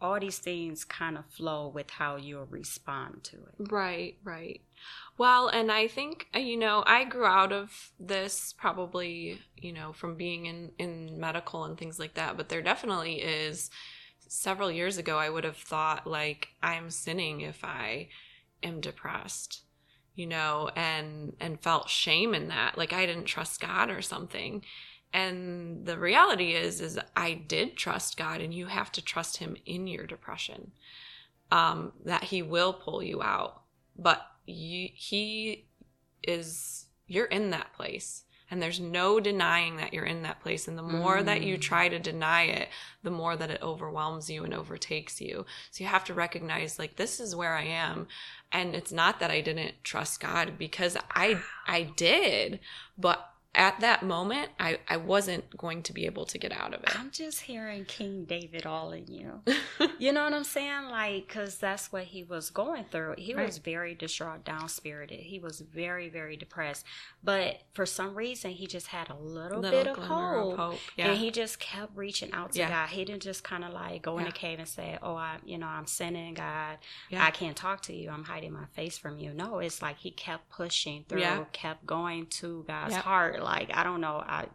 all these things kind of flow with how you'll respond to it. Right, right. Well, and I think uh, you know, I grew out of this probably, you know, from being in in medical and things like that, but there definitely is several years ago I would have thought like I'm sinning if I am depressed you know and and felt shame in that like I didn't trust God or something and the reality is is i did trust god and you have to trust him in your depression um, that he will pull you out. But you, he is you're in that place. And there's no denying that you're in that place. And the more mm. that you mm. try to deny it the more that it overwhelms you and overtakes you. So you have to recognize like this is where i am. And it's not that i didn't trust god because i i did. But at that moment, I, I wasn't going to be able to get out of it. I'm just hearing King David all in you. you know what I'm saying? Like, because that's what he was going through. He right. was very distraught, down spirited. He was very, very depressed. But for some reason, he just had a little, little bit of hope. Of hope. Yeah. And he just kept reaching out to yeah. God. He didn't just kind of like go in a cave and say, Oh, I, you know, I'm sinning, God. I can't talk to you. I'm hiding my face from you. No, it's like he kept pushing through, kept going to God's heart like, I don't know. I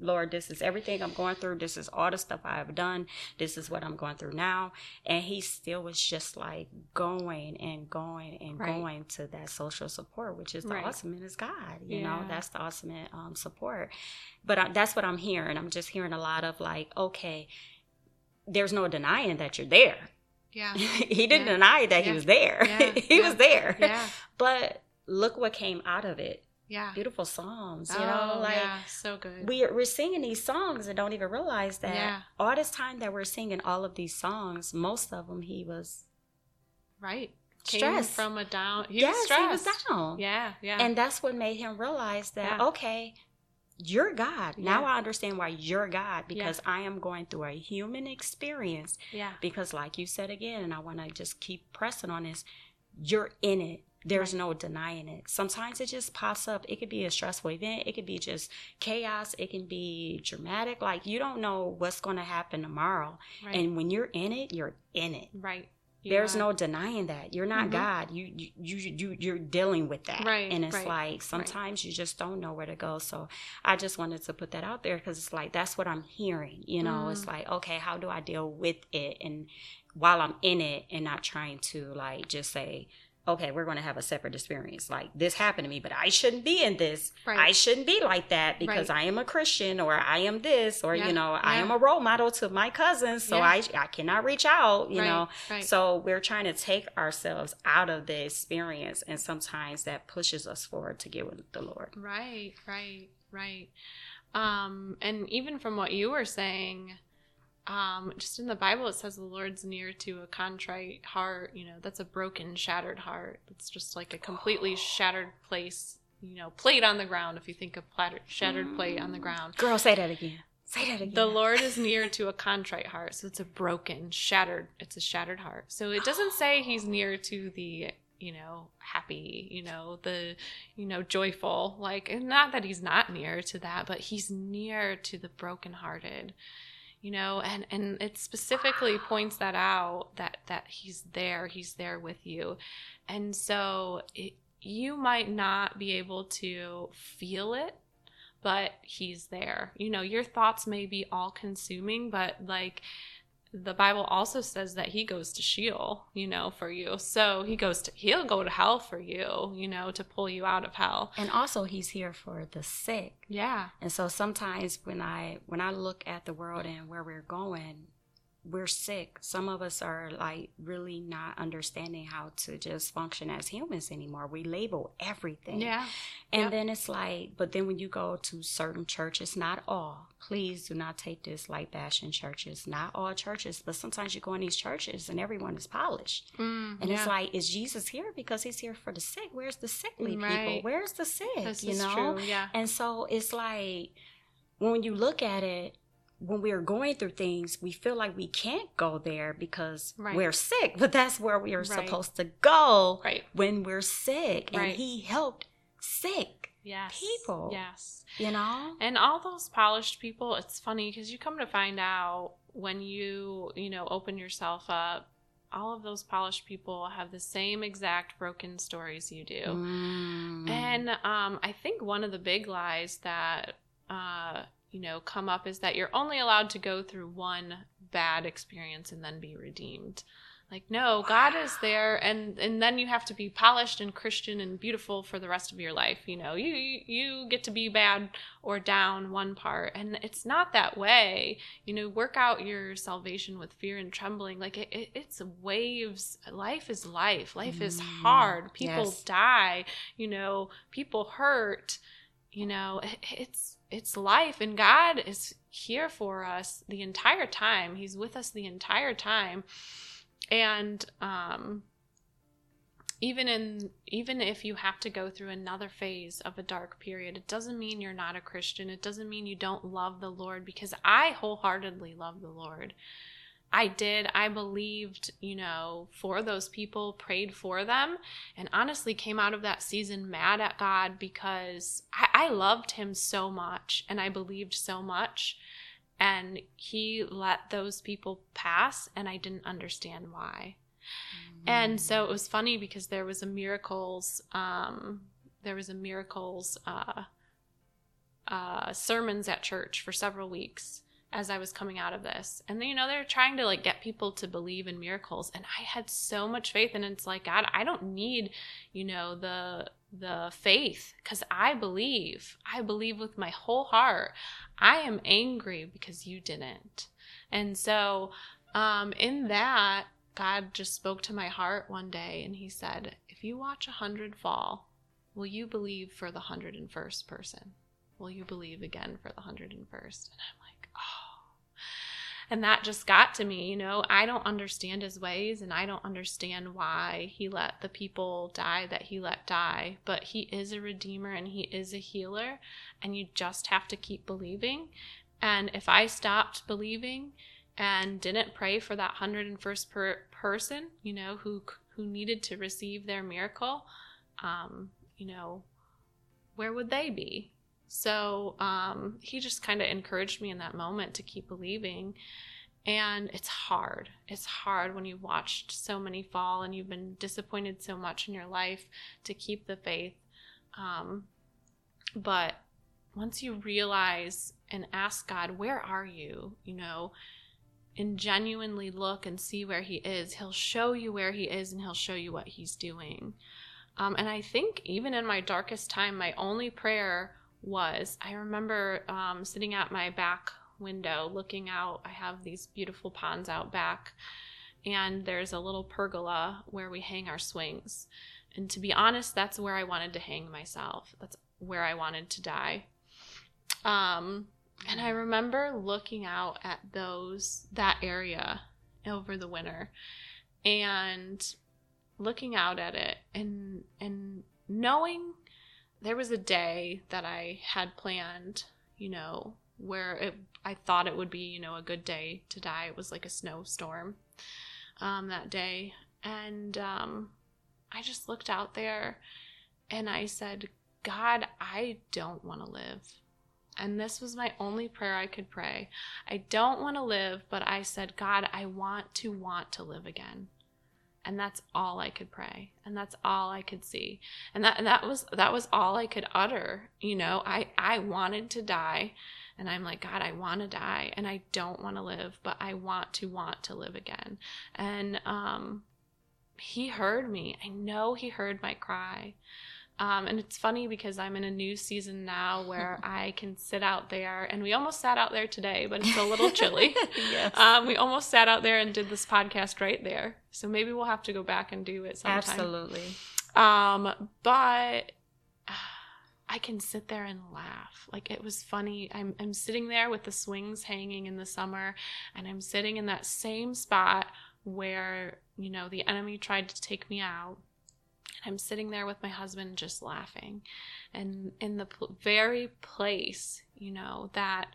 Lord, this is everything I'm going through. This is all the stuff I have done. This is what I'm going through now. And he still was just like going and going and right. going to that social support, which is the right. ultimate is God. You yeah. know, that's the ultimate um, support. But I, that's what I'm hearing. I'm just hearing a lot of like, okay, there's no denying that you're there. Yeah. he didn't yeah. deny that yeah. he was there. he was there. Yeah. But look what came out of it yeah beautiful songs you oh, know like yeah, so good we're, we're singing these songs and don't even realize that yeah. all this time that we're singing all of these songs most of them he was right stressed from a down he yes was he was down yeah yeah and that's what made him realize that yeah. okay you're God. Yeah. Now I understand why you're God because yeah. I am going through a human experience. Yeah. Because, like you said again, and I want to just keep pressing on this, you're in it. There's no denying it. Sometimes it just pops up. It could be a stressful event. It could be just chaos. It can be dramatic. Like you don't know what's going to happen tomorrow. Right. And when you're in it, you're in it. Right. There's no denying that. You're not mm-hmm. God. You, you you you you're dealing with that. Right. And it's right. like sometimes right. you just don't know where to go. So I just wanted to put that out there because it's like that's what I'm hearing. You know, mm. it's like okay, how do I deal with it and while I'm in it and not trying to like just say okay, we're going to have a separate experience. Like this happened to me, but I shouldn't be in this. Right. I shouldn't be like that because right. I am a Christian or I am this or yeah. you know, yeah. I am a role model to my cousins, so yeah. I I cannot reach out, you right. know. So we're trying to take ourselves out of the experience and sometimes that pushes us forward to get with the Lord. Right, right, right. Um and even from what you were saying, um, just in the Bible, it says the Lord's near to a contrite heart. You know, that's a broken, shattered heart. It's just like a completely shattered place. You know, plate on the ground. If you think of plattered, shattered plate on the ground. Girl, say that again. Say that again. The Lord is near to a contrite heart. So it's a broken, shattered. It's a shattered heart. So it doesn't say He's near to the you know happy you know the you know joyful like not that he's not near to that but he's near to the brokenhearted you know and and it specifically points that out that that he's there he's there with you and so it, you might not be able to feel it but he's there. You know, your thoughts may be all consuming, but like the Bible also says that he goes to Sheol, you know, for you. So he goes to he'll go to hell for you, you know, to pull you out of hell. And also he's here for the sick. Yeah. And so sometimes when I when I look at the world and where we're going, we're sick. Some of us are like really not understanding how to just function as humans anymore. We label everything. Yeah. And Yep. then it's like, but then when you go to certain churches, not all, please do not take this like bashing churches, not all churches, but sometimes you go in these churches and everyone is polished. Mm, And yeah. it's like, is Jesus here? Because he's here for the sick. Where's the sickly people? Where's the sick? this you know? true. Yeah. And so it's like when you look at it, when we're going through things, we feel like we can't go there because Right. we're sick. But that's where we are Right. supposed to go Right. when we're sick. And he helped sick, Yes. people. Yes. you know? And all those polished people, it's funny because you come to find out when you, you know, open yourself up, all of those polished people have the same exact broken stories you do. Mm. And um, I think one of the big lies that uh, you know come up is that you're only allowed to go through one bad experience and then be redeemed. Like no, God is there, and and then you have to be polished and Christian and beautiful for the rest of your life. You know, you you, get to be bad or down one part, and it's not that way. You know, work out your salvation with fear and trembling. Like it, it, it's waves. Life is life. Life is Mm, hard. People yes. die. You know, people hurt. You know, it, it's it's life, and God is here for us the entire time. He's with us the entire time, and um, even in even if you have to go through another phase of a dark period it doesn't mean you're not a christian. It doesn't mean you don't love the lord because i wholeheartedly love the lord i did i believed you know for those people prayed for them and honestly came out of that season mad at god because i, I loved him so much and i believed so much and he let those people pass and i didn't understand why. And so it was funny because there was a miracles um there was a miracles uh uh sermons at church for several weeks as I was coming out of this. And you know, they're trying to like get people to believe in miracles and I had so much faith and it's like God, I don't need, you know, the the faith cuz I believe. I believe with my whole heart. I am angry because you didn't. And so um in that God just spoke to my heart one day and he said, If you watch a hundred fall, will you believe for the hundred and first person? Will you believe again for the hundred and first? And I'm like, Oh. And that just got to me, you know. I don't understand his ways and I don't understand why he let the people die that he let die. But he is a redeemer and he is a healer. And you just have to keep believing. And if I stopped believing, and didn't pray for that 101st per- person, you know, who who needed to receive their miracle, um, you know, where would they be? So um, he just kind of encouraged me in that moment to keep believing. And it's hard. It's hard when you've watched so many fall and you've been disappointed so much in your life to keep the faith. Um, but once you realize and ask God, where are you? You know, and genuinely look and see where he is, he'll show you where he is and he'll show you what he's doing. Um, and I think even in my darkest time, my only prayer was I remember um, sitting at my back window looking out. I have these beautiful ponds out back, and there's a little pergola where we hang our swings. And to be honest, that's where I wanted to hang myself. That's where I wanted to die. Um, and I remember looking out at those that area over the winter and looking out at it and and knowing there was a day that I had planned, you know, where it, I thought it would be, you know, a good day to die. It was like a snowstorm um, that day. And um, I just looked out there and I said, God, I don't want to live. And this was my only prayer I could pray. I don't want to live, but I said, God, I want to want to live again. And that's all I could pray and that's all I could see. And that and that was that was all I could utter you know? I I wanted to die and I'm like God I want to die and I don't want to live but I want to want to live again. And um he heard me. I know he heard my cry um, and it's funny because I'm in a new season now where I can sit out there, and we almost sat out there today, but it's a little chilly. yes. Um, we almost sat out there and did this podcast right there. So maybe we'll have to go back and do it sometime. Absolutely. Um, but I can sit there and laugh. Like it was funny. I'm I'm sitting there with the swings hanging in the summer, and I'm sitting in that same spot where you know the enemy tried to take me out I'm sitting there with my husband just laughing. And in the pl- very place, you know, that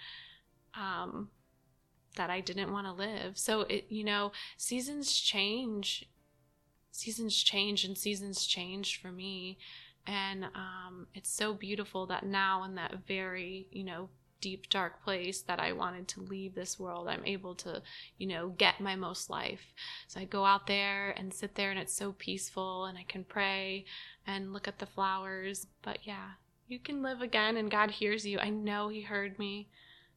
um that I didn't want to live. So it you know, seasons change. Seasons change and seasons change for me. And um it's so beautiful that now in that very, you know, deep dark place that I wanted to leave this world, I'm able to, you know, get my most life. So I go out there and sit there and it's so peaceful and I can pray and look at the flowers. But yeah, you can live again and God hears you. I know he heard me.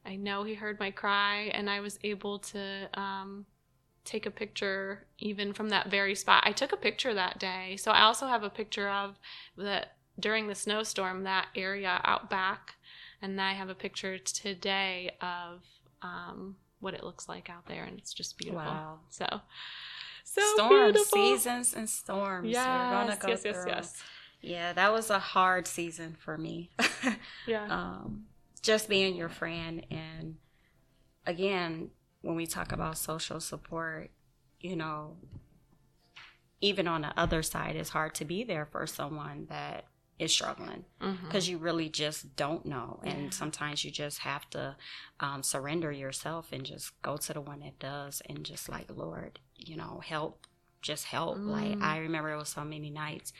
I know he heard my cry and I was able to um take a picture even from that very spot. I took a picture that day. So I also have a picture of that during the snowstorm that area out back and I have a picture today of um, what it looks like out there, and it's just beautiful. Wow. So, so storms, beautiful. seasons, and storms. Yes, go yes, yes, yes. Yeah, that was a hard season for me. Yeah. um, just being your friend, and again, when we talk about social support, you know, even on the other side, it's hard to be there for someone that is struggling because you really just don't know and Yeah. sometimes you just have to um, surrender yourself and just go to the one that does and just like lord you know help just help like Mm. i remember it was so many nights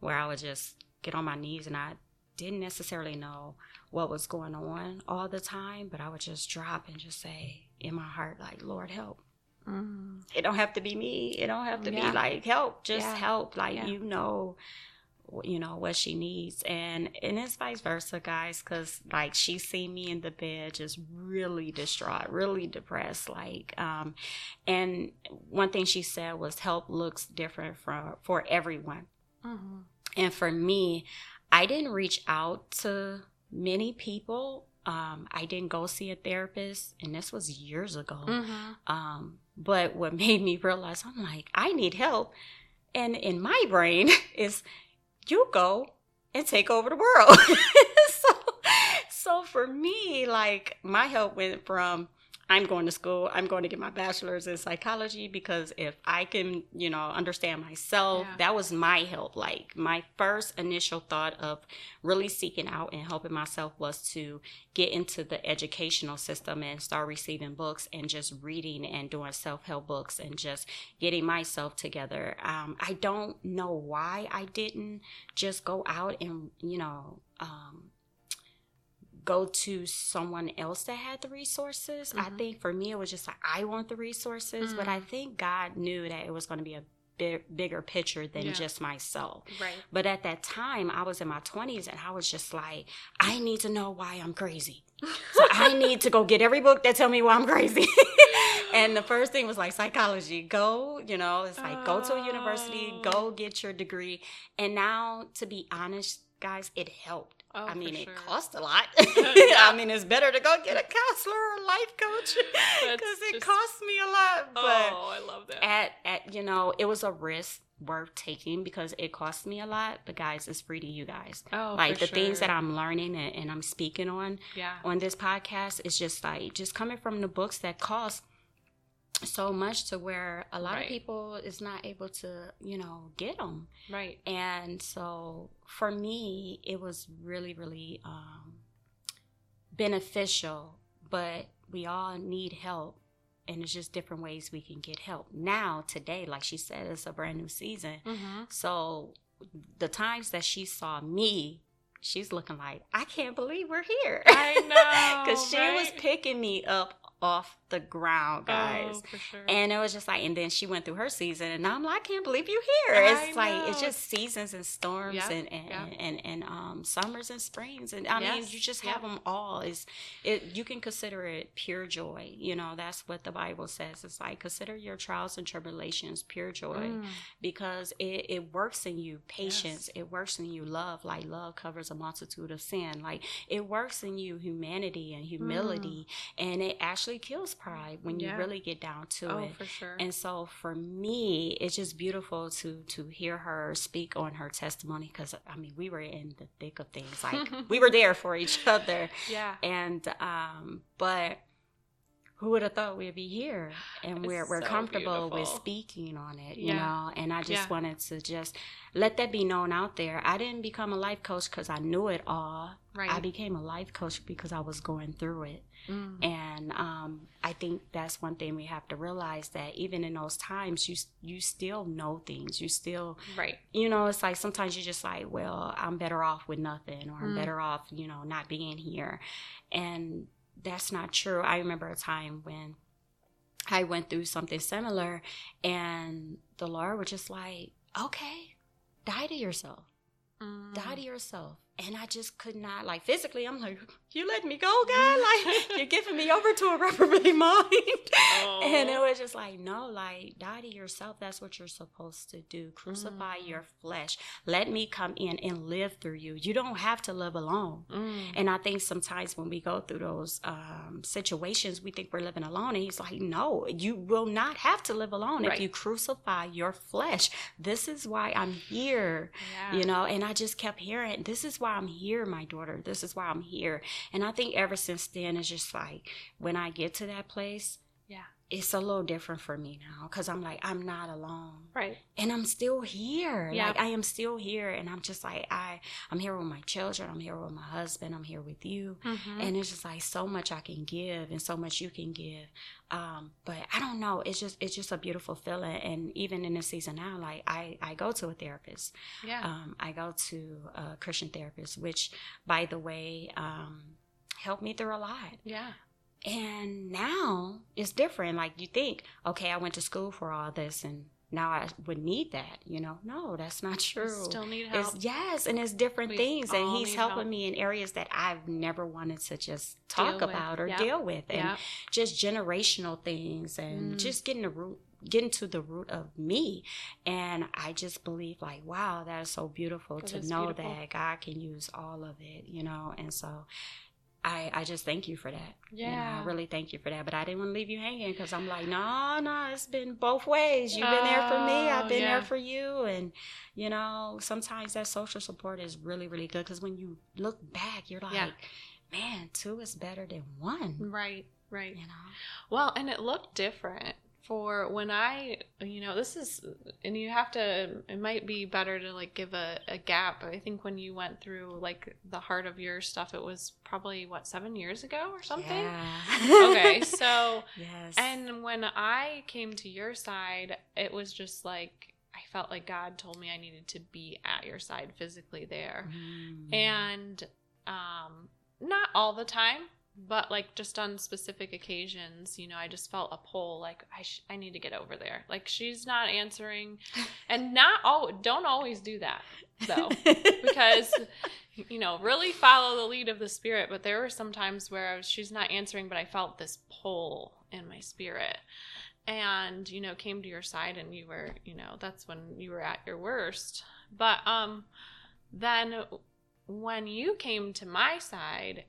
where i would just get on my knees and i didn't necessarily know what was going on all the time but i would just drop and just say in my heart like lord help Mm. it don't have to be me it don't have to Yeah. be like help just Yeah. help like you know you know what she needs and and it's vice versa guys because like she seen me in the bed just really distraught really depressed like um and one thing she said was help looks different for for everyone Mhm. and for me i didn't reach out to many people um i didn't go see a therapist and this was years ago Mhm. um, but what made me realize, I'm like, I need help. And in my brain is, you go and take over the world. so, so for me, like my help went from I'm going to school, I'm going to get my bachelor's in psychology because if I can, you know, understand myself, Yeah. that was my help. Like my first initial thought of really seeking out and helping myself was to get into the educational system and start receiving books and just reading and doing self-help books and just getting myself together. Um, I don't know why I didn't just go out and, you know, um, go to someone else that had the resources. I Mhm. think for me, it was just like, I want the resources, but I Mm. think God knew that it was going to be a big, bigger picture than Yeah. just myself. Right. But at that time, I was in my 20s and I was just like, I need to know why I'm crazy. So I need to go get every book that tell me why I'm crazy. and the first thing was like psychology. Go, you know, it's like go to a university, Oh. go get your degree. And now, to be honest, guys, it helped. Oh, I mean, for it sure. cost a lot. Yeah. I mean, it's better to go get a counselor or a life coach because it just- cost me a lot. But oh, I love that. at at you know it was a risk worth taking because it cost me a lot but guys it's free to you guys oh, like the things that i'm learning and, and i'm speaking on yeah. on this podcast is just like just coming from the books that cost so much to where a lot Right. of people is not able to you know get them Right. and so for me it was really really um beneficial but we all need help and it's just different ways we can get help now today like she said it's a brand new season Mm-hmm. so the times that she saw me she's looking like i can't believe we're here I know. because she was picking me up off the ground, guys. Oh, sure. And it was just like, and then she went through her season, and I'm like, I can't believe you here. I It's like it's just seasons and storms Yep, and and, yep. and and um summers and springs, and I mean, you just yep. have them all. Is it? You can consider it pure joy. You know, that's what the Bible says. It's like consider your trials and tribulations pure joy Mm. because it, it works in you patience Yes. it works in you love like love covers a multitude of sin like it works in you humanity and humility and it actually kills pride when you Mm. Really get down to oh, it for sure. and so for me it's just beautiful to to hear her speak on her testimony because i mean we were in the thick of things like we were there for each other yeah. and um but who would have thought we'd be here and we're we're so comfortable with speaking on it you know and i just Yeah. wanted to just let that be known out there i didn't become a life coach because i knew it all Right. i became a life coach because i was going through it Mm. and um, I think that's one thing we have to realize that even in those times, you you still know things. You still, Right. you know, it's like sometimes you're just like, well, I'm better off with nothing, or I'm Mm. better off, you know, not being here, and that's not true. I remember a time when I went through something similar, and the Lord was just like, okay, die to yourself Mm. die to yourself. And I just could not, like, physically, I'm like, you let me go, God? Like, you're giving me over to a reprobate mind. Oh. And it was just like, no, like, die to yourself. That's what you're supposed to do. Crucify Mm. your flesh. Let me come in and live through you. You don't have to live alone. Mm. And I think sometimes when we go through those um, situations, we think we're living alone. And he's like, no, you will not have to live alone if you crucify your flesh. This is why I'm here Yeah. you know and i just kept hearing this is why i'm here my daughter this is why i'm here and i think ever since then it's just like when i get to that place. It's a little different for me now because i'm like i'm not alone Right. and i'm still here Yeah. like i am still here and i'm just like i i'm here with my children i'm here with my husband i'm here with you Mhm. and it's just like so much I can give and so much you can give. Um, but I don't know. It's just it's just a beautiful feeling. And even in this season now, like I I go to a therapist. yeah. Um, I go to a Christian therapist, which, by the way, um, helped me through a lot. yeah. And now it's different. Like you think, okay, I went to school for all this, and now I would need that. You know, no, that's not true. Still need help. It's yes, and it's different We things, and he's helping help. me in areas that I've never wanted to just talk Deal with. about or Yep. deal with, and yeah. just generational things, and Mm. just getting the root, getting to the root of me. And I just believe, like, wow, that is so beautiful That to know beautiful. that God can use all of it, you know. And so, I I just thank you for that. You know, Yeah. I really thank you for that. But I didn't want to leave you hanging because I'm like, no, no, it's been both ways. You've been there for me. Oh, I've Oh, been yeah. there for you. And, you know, sometimes that social support is really, really good because when you look back, you're like, Yeah. man, two is better than one. Right. Right. You know? Well, and it looked different for when I, you know, this is, and you have to, it might be better to like give a, a gap. I think when you went through like the heart of your stuff, it was probably what, seven years ago or something? Yeah. okay. So, yes. and when I came to your side, it was just like, I felt like God told me I needed to be at your side physically there. Mm. and um not all the time but like just on specific occasions you know i just felt a pull like i sh- i need to get over there. Like she's not answering. And not all don't always do that though because you know really follow the lead of the spirit. But there were some times where I was, she's not answering but i felt this pull in my spirit. And you know came to your side and you were you know that's when you were at your worst. But um then when you came to my side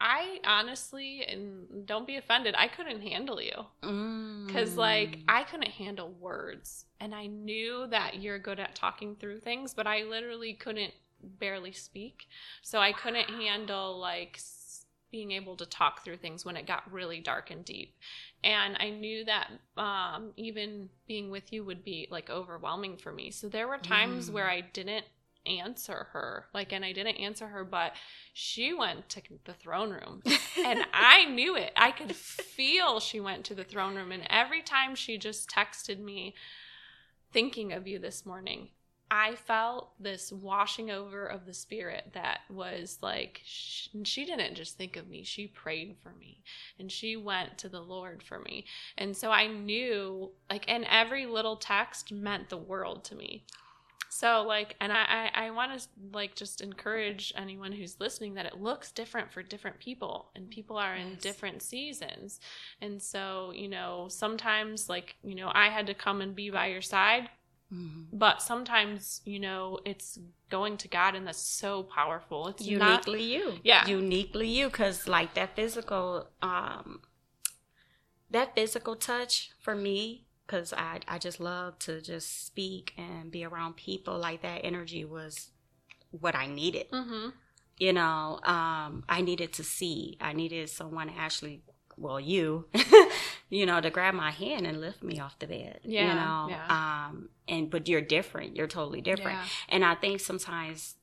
i honestly and don't be offended i couldn't handle you. Because like Mm. i couldn't handle words. And i knew that you're good at talking through things but i literally couldn't barely speak. So i couldn't handle like being able to talk through things when it got really dark and deep. And i knew that um, even being with you would be like overwhelming for me. So there were times Mm. where i didn't answer her like and i didn't answer her but she went to the throne room and I knew it. I could feel she went to the throne room. And every time she just texted me, thinking of you this morning, I felt this washing over of the spirit that was like she, she didn't just think of me, she prayed for me and she went to the Lord for me. And so I knew like and every little text meant the world to me. So like and I I, I want to like just encourage anyone who's listening that it looks different for different people and people are in Yes. different seasons. And so, you know, sometimes like, you know, I had to come and be by your side Mhm. but sometimes you know it's going to god and that's so powerful it's not uniquely you Yeah. uniquely you because like that physical um that physical touch for me because I, I just love to just speak and be around people like that energy was what i needed mm-hmm. you know um i needed to see i needed someone actually well you you know to grab my hand and lift me off the bed yeah, you know yeah. um and but you're different you're totally different Yeah. and i think sometimes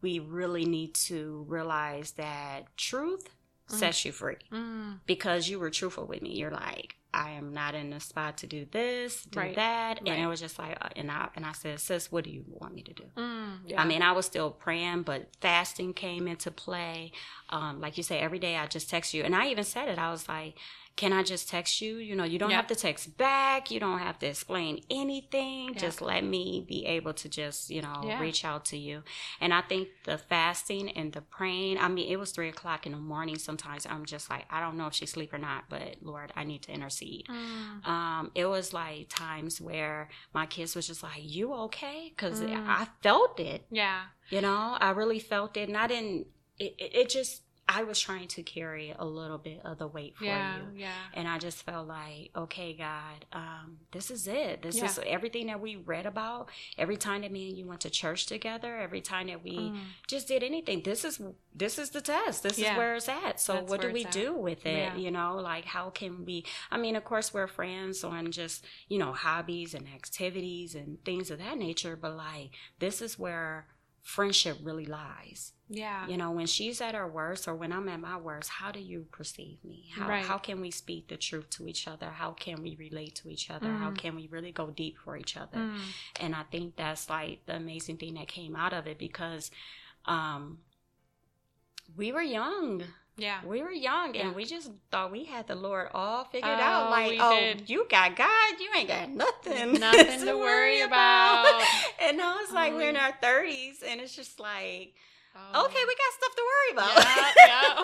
we really need to realize that truth sets you free mm. because you were truthful with me you're like i am not in the spot to do this do Right, that and right. it was just like uh, and i and i said sis what do you want me to do Mm. Yeah. I mean, I was still praying, but fasting came into play. Um, like you say, every day I just text you. And I even said it. I was like, can I just text you? You know, you don't Yeah. have to text back. You don't have to explain anything. Yeah. Just let me be able to just, you know, Yeah. reach out to you. And I think the fasting and the praying, I mean, it was three o'clock in the morning. Sometimes I'm just like, I don't know if she's asleep or not, but Lord, I need to intercede Mm. um, it was like times where my kids was just like, "You okay?" Because Mm. I felt it. yeah You know, I really felt it, and I didn't. It, it, it just. I was trying to carry a little bit of the weight for yeah you. yeah And I just felt like, okay, God, um, this is it. This Yeah. is everything that we read about. Every time that me and you went to church together, every time that we Mm. just did anything, this is this is the test. This Yeah. is where it's at. So That's what do we do at. with it? You know, like how can we? I mean, of course, we're friends on just you know hobbies and activities and things of that nature. But like this is where friendship really lies. yeah You know, when she's at her worst or when I'm at my worst, how do you perceive me? How Right. how can we speak the truth to each other? How can we relate to each other? How Mm. can we really go deep for each other? Mm. And I think that's like the amazing thing that came out of it because um we were young. Yeah We were young and Yeah. we just thought we had the Lord all figured Oh, out. Like, oh, did. you got God, you ain't got nothing. Nothing to worry about. And now it's like Oh, we're in our 30s and it's just like, Oh. okay, we got stuff to worry about. yeah, yeah.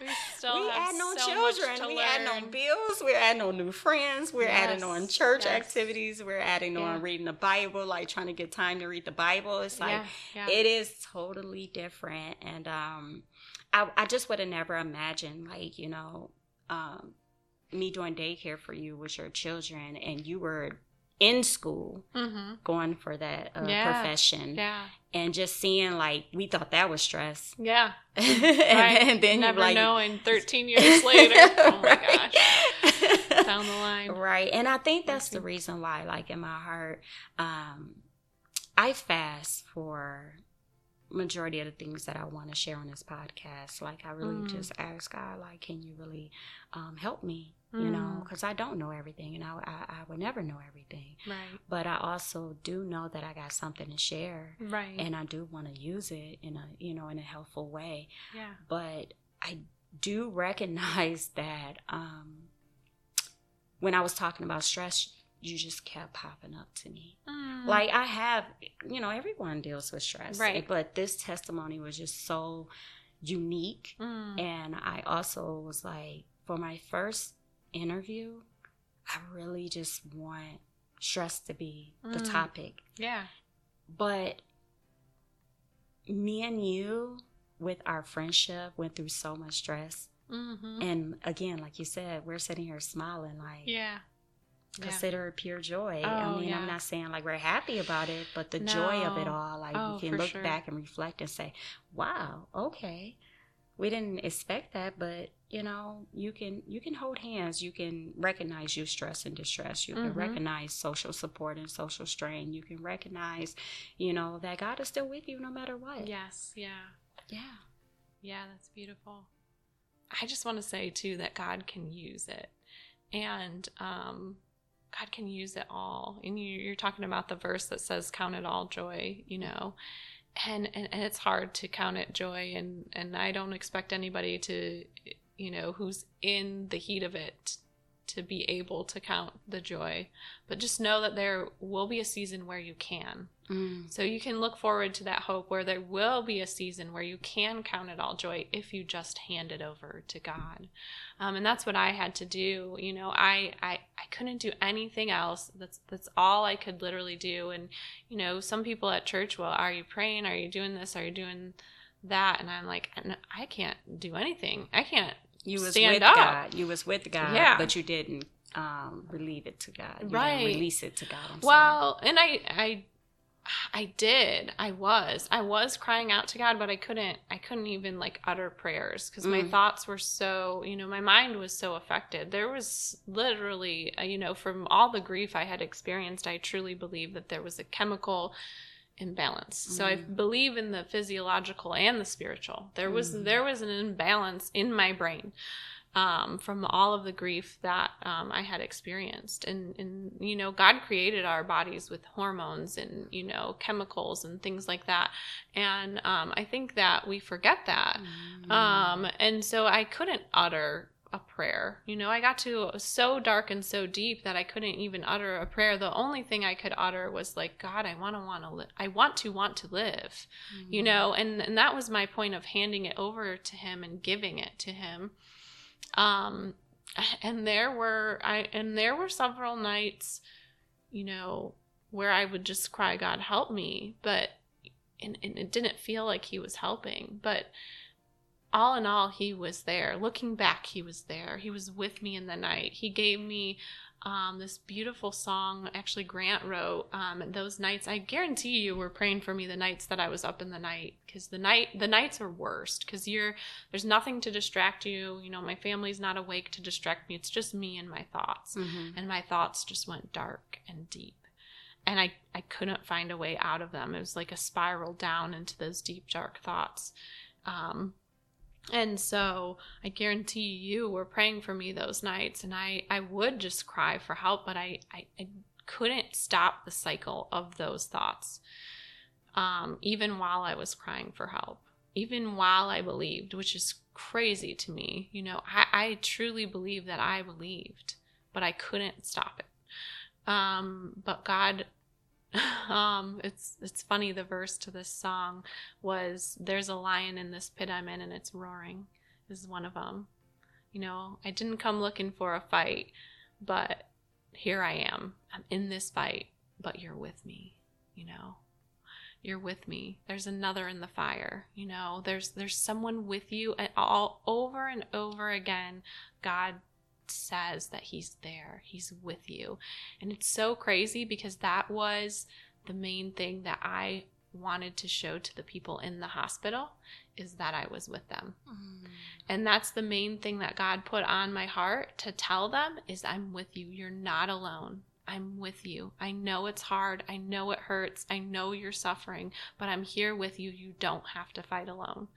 we still we have on so children. to We learn. adding on bills. We're adding on new friends. We're adding on church yes. activities. We're adding Yeah. on reading the Bible, like trying to get time to read the Bible. It's like it is totally different. And um, I, I just would have never imagined, like you know, um, me doing daycare for you with your children, and you were in school mm-hmm. going for that uh, Yeah. profession, yeah and just seeing like we thought that was stress. yeah and, Right. then- then never like knowing 13 years later oh my Right. gosh down the line right and i think that's the reason why like in my heart um i fast for majority of the things that i want to share on this podcast like i really Mm. just ask god like can you really um help me you know? Mm. because i don't know everything and I, I i would never know everything. Right. But i also do know that i got something to share right. and i do want to use it in a you know in a helpful way. Yeah. But I do recognize that um, when I was talking about stress, you just kept popping up to me. Mm. Like I have, you know, everyone deals with stress, Right. But this testimony was just so unique, Mm. and I also was like, for my first interview, I really just want stress to be the Mm. topic, yeah but me and you with our friendship went through so much stress mm-hmm. and again like you said we're sitting here smiling like yeah yeah consider it pure joy Oh, i mean yeah. i'm not saying like we're happy about it but the joy of it all like Oh, you can look sure. back and reflect and say wow okay we didn't expect that but you know you can you can hold hands you can recognize your stress and distress you can Mhm. recognize social support and social strain you can recognize you know that god is still with you no matter what yes yeah yeah Yeah, that's beautiful. I just want to say too that God can use it. And um God can use it all. And you, you're talking about the verse that says, "Count it all joy," you know, and, and and it's hard to count it joy, and and I don't expect anybody to, you know, who's in the heat of it to be able to count the joy. But just know that there will be a season where you can. Mm. So you can look forward to that hope where there will be a season where you can count it all joy if you just hand it over to God. Um, and that's what I had to do. You know, I, I I couldn't do anything else. That's that's all I could literally do. And you know, some people at church, well, are you praying? Are you doing this? Are you doing that? And I'm like, I can't do anything. I can't You was stand with up. God. You was with God, Yeah. but you didn't um, relieve it to God. You Right. Didn't release it to God. I'm sorry. Well, and I I I did. I was. I was crying out to God, but I couldn't I couldn't even like utter prayers cuz my Mm. thoughts were so, you know, my mind was so affected. There was literally, uh, you know, from all the grief I had experienced, I truly believe that there was a chemical imbalance. So I Mm. believe in the physiological and the spiritual. There was Mm. there was an imbalance in my brain um, from all of the grief that um, I had experienced. And, and, you know, God created our bodies with hormones and, you know, chemicals and things like that. And um, I think that we forget that. Mm. Um, and so I couldn't utter a prayer. You know, I got to so dark and so deep that I couldn't even utter a prayer. The only thing I could utter was like, God, I want to want to live. I want to want to live. Mm. You know, and and that was my point of handing it over to him and giving it to him. Um and there were I and there were several nights, you know, where I would just cry, God help me, but and, and it didn't feel like he was helping, but all in all, he was there. Looking back, he was there. He was with me in the night. He gave me um, this beautiful song. Actually, Grant wrote um, those nights. I guarantee you were praying for me the nights that I was up in the night because the night the nights are worst because you're there's nothing to distract you. You know, my family's not awake to distract me. It's just me and my thoughts, Mhm. and my thoughts just went dark and deep. And I, I couldn't find a way out of them. It was like a spiral down into those deep, dark thoughts. Um, and so I guarantee you were praying for me those nights, and I, I would just cry for help, but I, I, I couldn't stop the cycle of those thoughts, um, even while I was crying for help, even while I believed, which is crazy to me. You know, I, I truly believe that I believed, but I couldn't stop it. Um, but God um it's it's funny the verse to this song was there's a lion in this pit i'm in and it's roaring is one of them you know i didn't come looking for a fight but here i am. I'm in this fight but you're with me you know? You're with me. There's another in the fire you know? There's there's someone with you and all over and over again. God says that he's there he's with you and it's so crazy because that was the main thing that I wanted to show to the people in the hospital is that I was with them. Mm. And that's the main thing that God put on my heart to tell them is I'm with you. You're not alone. I'm with you. I know it's hard. I know it hurts. I know you're suffering, but I'm here with you. You don't have to fight alone.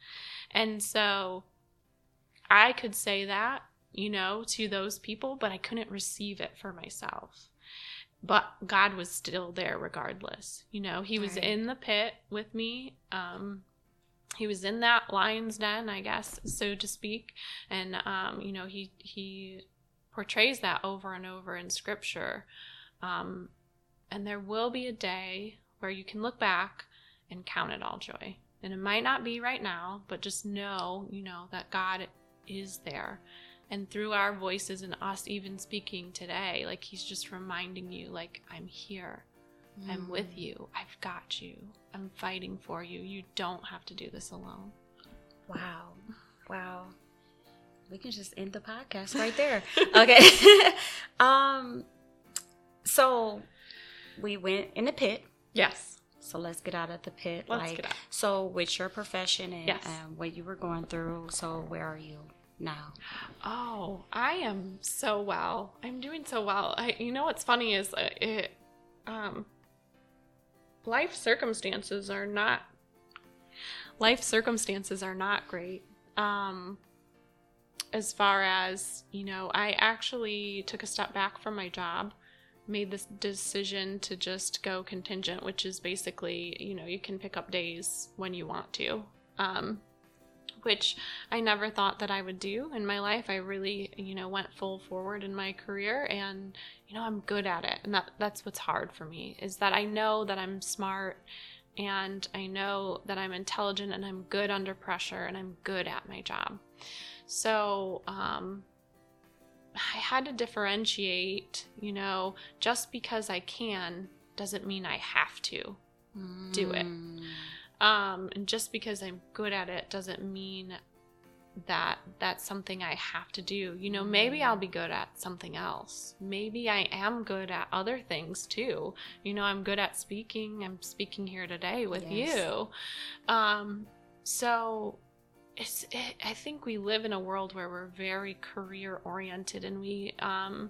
And so I could say that, you know, to those people, but I couldn't receive it for myself. But God was still there regardless. You know, He was Right. in the pit with me. Um, he was in that lion's den, I guess, so to speak. And um, you know, he he portrays that over and over in scripture. Um, and there will be a day where you can look back and count it all joy. And it might not be right now, but just know, you know, that God is there. And through our voices and us even speaking today, like he's just reminding you, like, I'm here. I'm with you. I've got you. I'm fighting for you. You don't have to do this alone. Wow. Wow. We can just end the podcast right there. okay. um so we went in the pit. Yes. So let's get out of the pit. Let's like get out. so with your profession and Yes. um, what you were going through, so where are you now? Oh, I am so well. I'm doing so well. I, you know what's funny is uh, it, um, life circumstances are not. Life circumstances are not great. Um, as far as you know, I actually took a step back from my job made this decision to just go contingent, which is basically, you know, you can pick up days when you want to. Um, which I never thought that I would do in my life. I really, you know, went full forward in my career and you know, I'm good at it. And that that's what's hard for me is that I know that I'm smart and I know that I'm intelligent and I'm good under pressure and I'm good at my job. So, um I had to differentiate, you know, just because I can doesn't mean I have to do it. Um, and just because I'm good at it doesn't mean that that's something I have to do. You know, maybe I'll be good at something else. Maybe I am good at other things too. You know, I'm good at speaking. I'm speaking here today with Yes. you. Um, so it's it, I think we live in a world where we're very career oriented and we um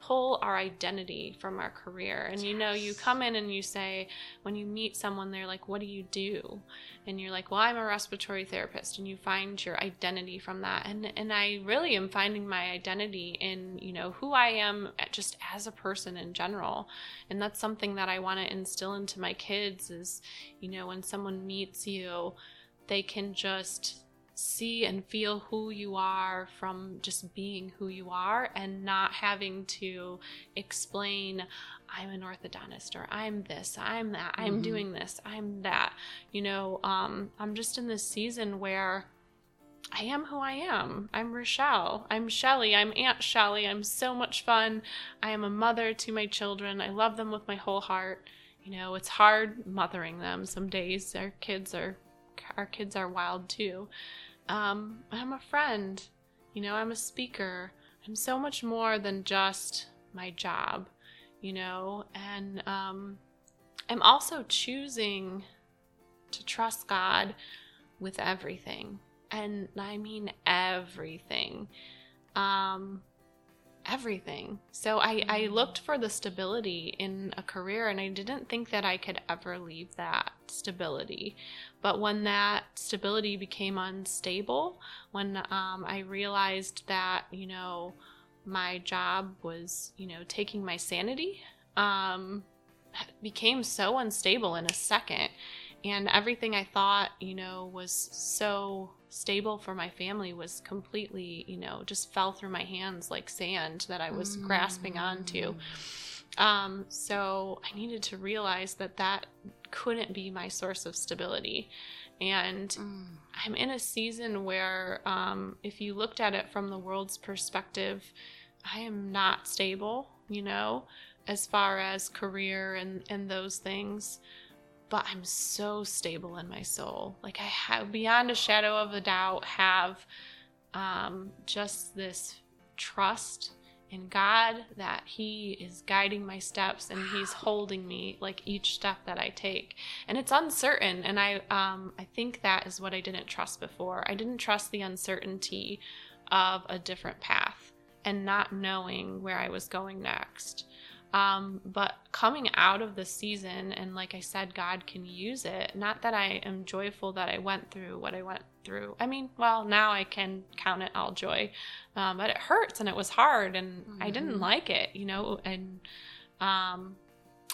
pull our identity from our career. And you know, you come in and you say when you meet someone they're like, "What do you do?" And you're like, "Well, I'm a respiratory therapist." And you find your identity from that. And and I really am finding my identity in, you know, who I am eh, just as a person in general. And that's something that I want to instill into my kids is, you know, when someone meets you, they can just see and feel who you are from just being who you are and not having to explain i'm an orthodontist or i'm this i'm that i'm Mhm. doing this i'm that you know um, i'm just in this season where I am who I am. I'm Rachelle. I'm Shelly. I'm Aunt Shelly. I'm so much fun. I am a mother to my children. I love them with my whole heart. You know, it's hard mothering them some days. Our kids are our kids are wild too. Um, I'm a friend. You know, I'm a speaker. I'm so much more than just my job, you know, and um, I'm also choosing to trust God with everything. And I mean everything. Um, everything. So I, I looked for the stability in a career and I didn't think that I could ever leave that stability. But when that stability became unstable, when um, I realized that, you know, my job was, you know, taking my sanity, um, became so unstable in a second. And everything I thought, you know, was so stable for my family was completely, you know, just fell through my hands like sand that I was grasping onto. Um, so I needed to realize that that couldn't be my source of stability. And Mm. I'm in a season where, um, if you looked at it from the world's perspective, I am not stable, you know, as far as career and, and those things. But I'm so stable in my soul. Like I have, beyond a shadow of a doubt, have um, just this trust in God that He is guiding my steps and He's holding me like each step that I take. And it's uncertain, and I um, I think that is what I didn't trust before. I didn't trust the uncertainty of a different path and not knowing where I was going next. Um, but coming out of the season, and like I said, God can use it. Not that I am joyful that I went through what I went through. I mean, well, now I can count it all joy, um, but it hurts and it was hard, and I didn't like it, you know. And um,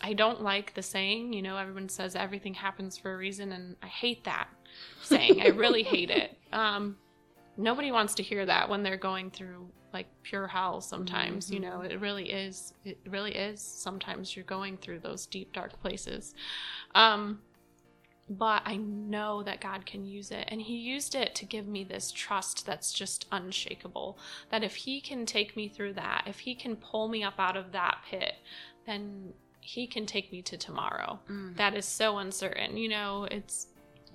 I don't like the saying, you know, everyone says everything happens for a reason, and I hate that saying. I really hate it. Um, nobody wants to hear that when they're going through like pure hell sometimes you know? It really is it really is sometimes you're going through those deep dark places. Um but i know that god can use it and he used it to give me this trust that's just unshakable that if he can take me through that if he can pull me up out of that pit then he can take me to tomorrow. Mm. that is so uncertain you know? It's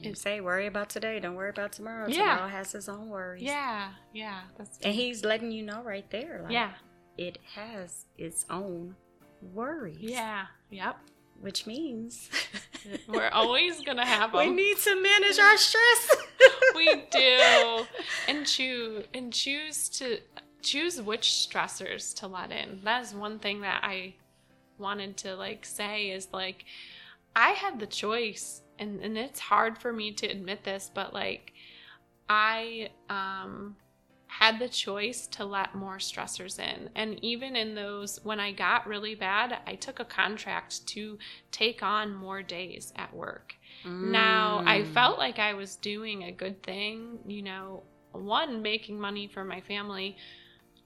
You say worry about today, don't worry about tomorrow. Yeah. Tomorrow has its own worries. yeah yeah that's And he's letting you know right there, like yeah it has its own worries. yeah yep Which means We're always gonna have them. we need to manage our stress. we do, and choose and choose to choose which stressors to let in. That is one thing that I wanted to like say is like I had the choice, and and it's hard for me to admit this, but like I um had the choice to let more stressors in. And even in those, when I got really bad, I took a contract to take on more days at work. Mm. Now, I mm. felt like I was doing a good thing, you know, one, making money for my family,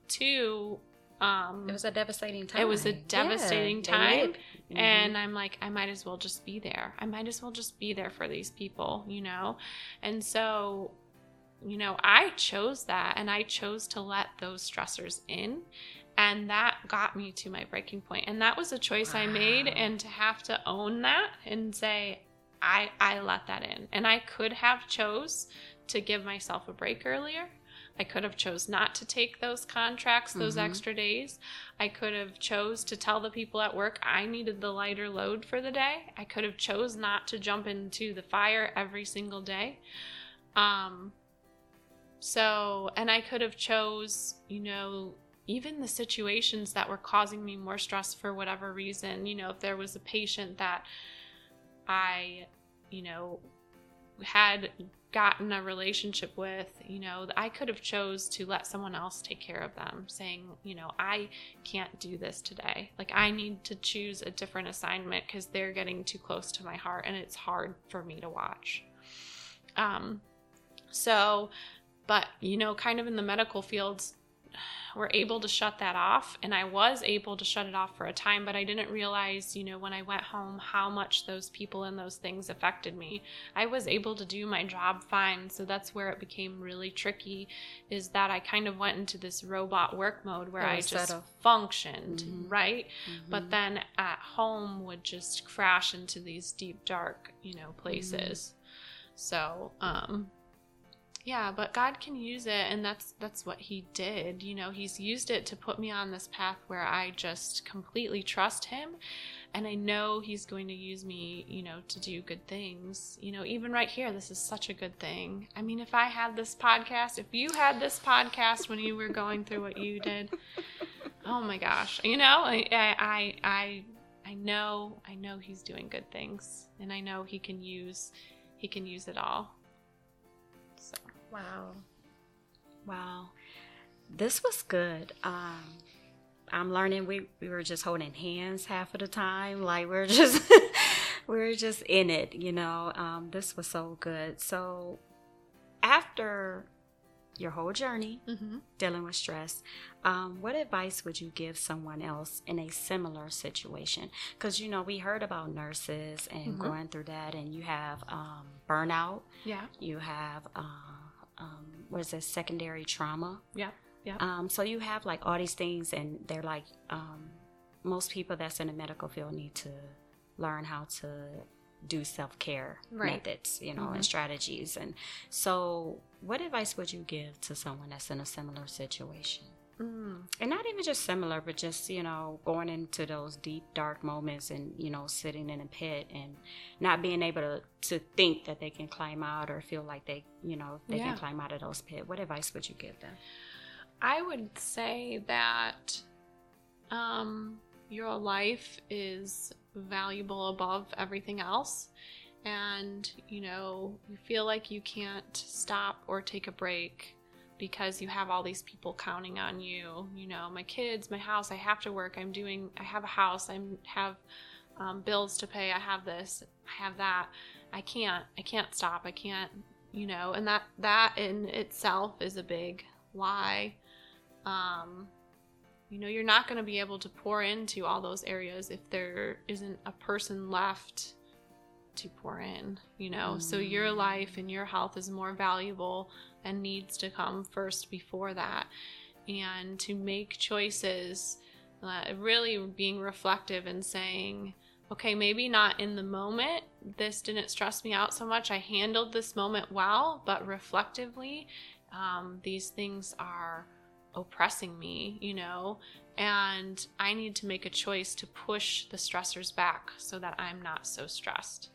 two, um, it was a devastating time. It was a devastating yeah, time. Mm-hmm. And I'm like, I might as well just be there. I might as well just be there for these people, you know? And so, you know, I chose that and I chose to let those stressors in. And that got me to my breaking point. And that was a choice wow. I made. And to have to own that and say, I, I let that in. And I could have chose to give myself a break earlier. I could have chose not to take those contracts, those mm-hmm. extra days. I could have chose to tell the people at work I needed the lighter load for the day. I could have chose not to jump into the fire every single day. Um so, and I could have chose, you know, even the situations that were causing me more stress for whatever reason, you know, if there was a patient that I, you know, had gotten a relationship with, you know, I could have chose to let someone else take care of them, saying, you know, I can't do this today. Like I need to choose a different assignment cuz they're getting too close to my heart and it's hard for me to watch. Um so but you know, kind of in the medical fields were able to shut that off and I was able to shut it off for a time but I didn't realize you know when I went home how much those people and those things affected me I was able to do my job fine so that's where it became really tricky is that I kind of went into this robot work mode where I just functioned mm-hmm. right mm-hmm. but then at home would just crash into these deep dark you know places mm-hmm. so um yeah but god can use it and that's that's what he did. You know he's used it to put me on this path where i just completely trust him and i know he's going to use me you know to do good things. You know even right here this is such a good thing. I mean if i had this podcast if you had this podcast when you were going through what you did oh my gosh. You know i i i i know i know he's doing good things and i know he can use he can use it all Wow. Wow. This was good. Um, I'm learning we, we were just holding hands half of the time. Like we're just we are just in it, you know. Um, this was so good. So after your whole journey mm-hmm. dealing with stress, um, what advice would you give someone else in a similar situation? Because you know we heard about nurses and mm-hmm. going through that, and you have um, burnout. Yeah. You have. Um, um, what is this secondary trauma. Yeah, yeah. Um, so you have like all these things, and they're like um, most people that's in the medical field need to learn how to do self care right. methods, you know, mm-hmm. and strategies. And so, what advice would you give to someone that's in a similar situation? Mm. And not even just similar, but just, you know, going into those deep, dark moments and, you know, sitting in a pit and not being able to, to think that they can climb out or feel like they, you know, they yeah. can climb out of those pit. What advice would you give them? I would say that um, your life is valuable above everything else. And, you know, you feel like you can't stop or take a break because you have all these people counting on you. You know, my kids, my house, I have to work. I'm doing, I have a house, I have um, bills to pay, I have this, I have that. I can't, I can't stop. I can't, you know, and that, that in itself is a big lie. Um, you know, you're not going to be able to pour into all those areas if there isn't a person left to pour in, you know. Mm. So your life and your health is more valuable and needs to come first before that. And to make choices, uh, really being reflective and saying, okay, maybe not in the moment, this didn't stress me out so much. I handled this moment well, but reflectively, um, these things are oppressing me, you know, and I need to make a choice to push the stressors back so that I'm not so stressed.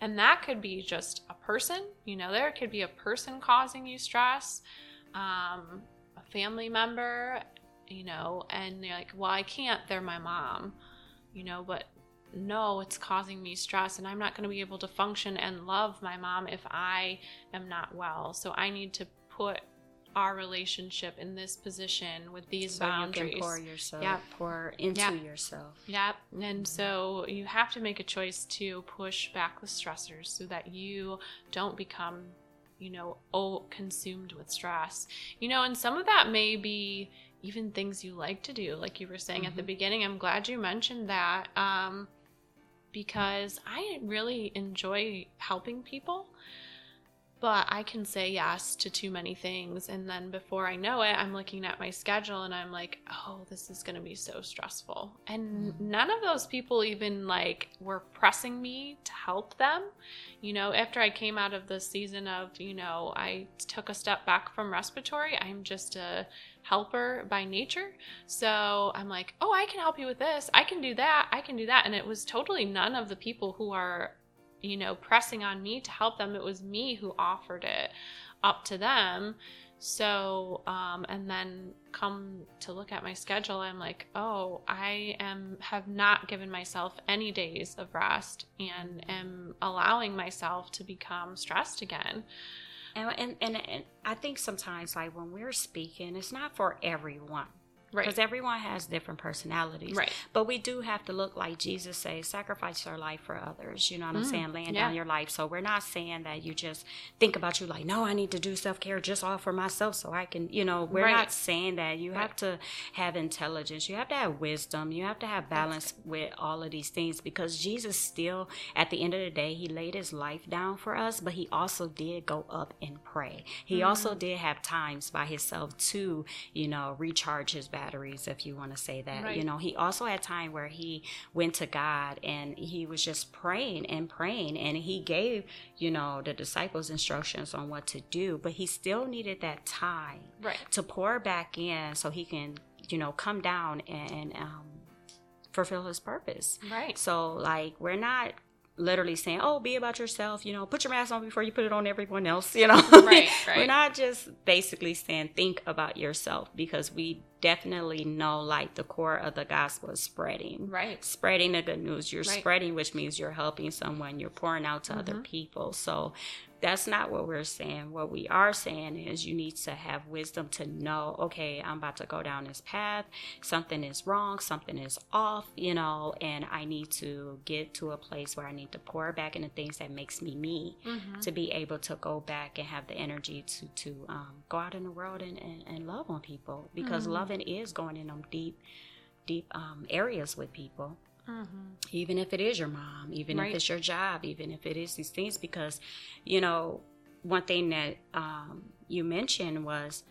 And that could be just a person, you know, there could be a person causing you stress, um, a family member, you know, and you're like, well, I can't, they're my mom, you know, but no, it's causing me stress and I'm not going to be able to function and love my mom if I am not well. So I need to put our relationship in this position with these so boundaries. you pour yourself, Yep. pour into Yep. yourself. Yep. And so you have to make a choice to push back the stressors so that you don't become, you know, oh, consumed with stress. You know, and some of that may be even things you like to do, like you were saying at the Mhm. beginning. I'm glad you mentioned that um, because I really enjoy helping people. But I can say yes to too many things. And then before I know it, I'm looking at my schedule and I'm like, oh, this is going to be so stressful. And Mhm. none of those people even like were pressing me to help them. You know, after I came out of the season of, you know, I took a step back from respiratory, I'm just a helper by nature. So I'm like, oh, I can help you with this. I can do that. I can do that. And it was totally none of the people who are you know, pressing on me to help them. It was me who offered it up to them. So, um, and then come to look at my schedule, I'm like, oh, I am have not given myself any days of rest and am allowing myself to become stressed again. And, and and and I think sometimes, like when we're speaking, it's not for everyone Right. because everyone has different personalities. Right. But we do have to look like Jesus says, sacrifice your life for others. You know what I'm Mm, saying? Laying yeah. down your life. So we're not saying that you just think about you like, no, I need to do self care just all for myself so I can, you know, we're Right. not saying that. You Right. have to have intelligence. You have to have wisdom. You have to have balance with all of these things because Jesus still, at the end of the day, he laid his life down for us, but he also did go up and pray. He also Mm-hmm. did have times by himself to, you know, recharge his batteries, if you want to say that. Right. You know, he also had time where he went to God and he was just praying and praying and he gave, you know, the disciples instructions on what to do, but he still needed that time Right. to pour back in so he can, you know, come down and um, fulfill his purpose. Right. So, like, we're not literally saying, oh, be about yourself, you know, put your mask on before you put it on everyone else, you know. Right, right. We're not just basically saying, think about yourself because we definitely know, like, the core of the gospel is spreading. Right. Spreading the good news. You're Right. spreading, which means you're helping someone, you're pouring out to other Mhm. people. So, that's not what we're saying. What we are saying is you need to have wisdom to know, okay, I'm about to go down this path. Something is wrong, something is off, you know, and I need to get to a place where I need to pour back into things that makes me me Mhm. to be able to go back and have the energy to to um, go out in the world and, and, and love on people because Mhm. loving is going in them deep deep um, areas with people Mhm. even if it is your mom, even Right. if it's your job, even if it is these things, because, you know, one thing that um, you mentioned was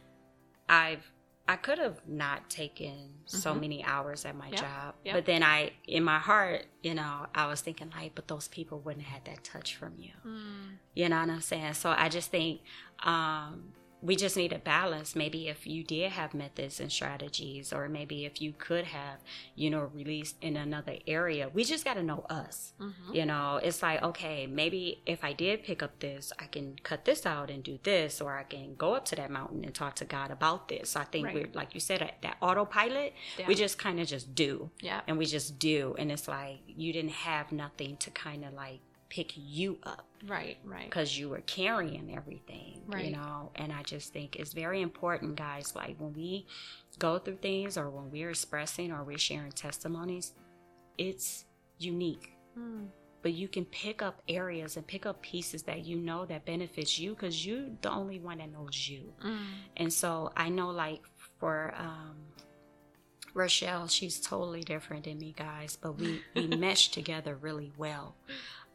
I've I could have not taken so Mhm. many hours at my Yeah. job, Yeah. but then I, in my heart, you know, I was thinking like, but those people wouldn't have had that touch from you. Mm. You know what I'm saying? So I just think um, we just need a balance. Maybe if you did have methods and strategies, or maybe if you could have, you know, released in another area, we just got to know us. Mhm. You know, it's like, okay, maybe if I did pick up this, I can cut this out and do this, or I can go up to that mountain and talk to God about this. I think Right. we're, like you said, that- that autopilot, Yeah. we just kind of just do Yeah. and we just do. And it's like you didn't have nothing to kind of like pick you up Right. Right. because you were carrying everything, you know. And I just think it's very important, guys. Like when we go through things, or when we're expressing, or we're sharing testimonies, it's unique. Mm. But you can pick up areas and pick up pieces that you know that benefits you because you're the only one that knows you. Mm. And so I know, like for um, Rachelle, she's totally different than me, guys, but we we mesh together really well.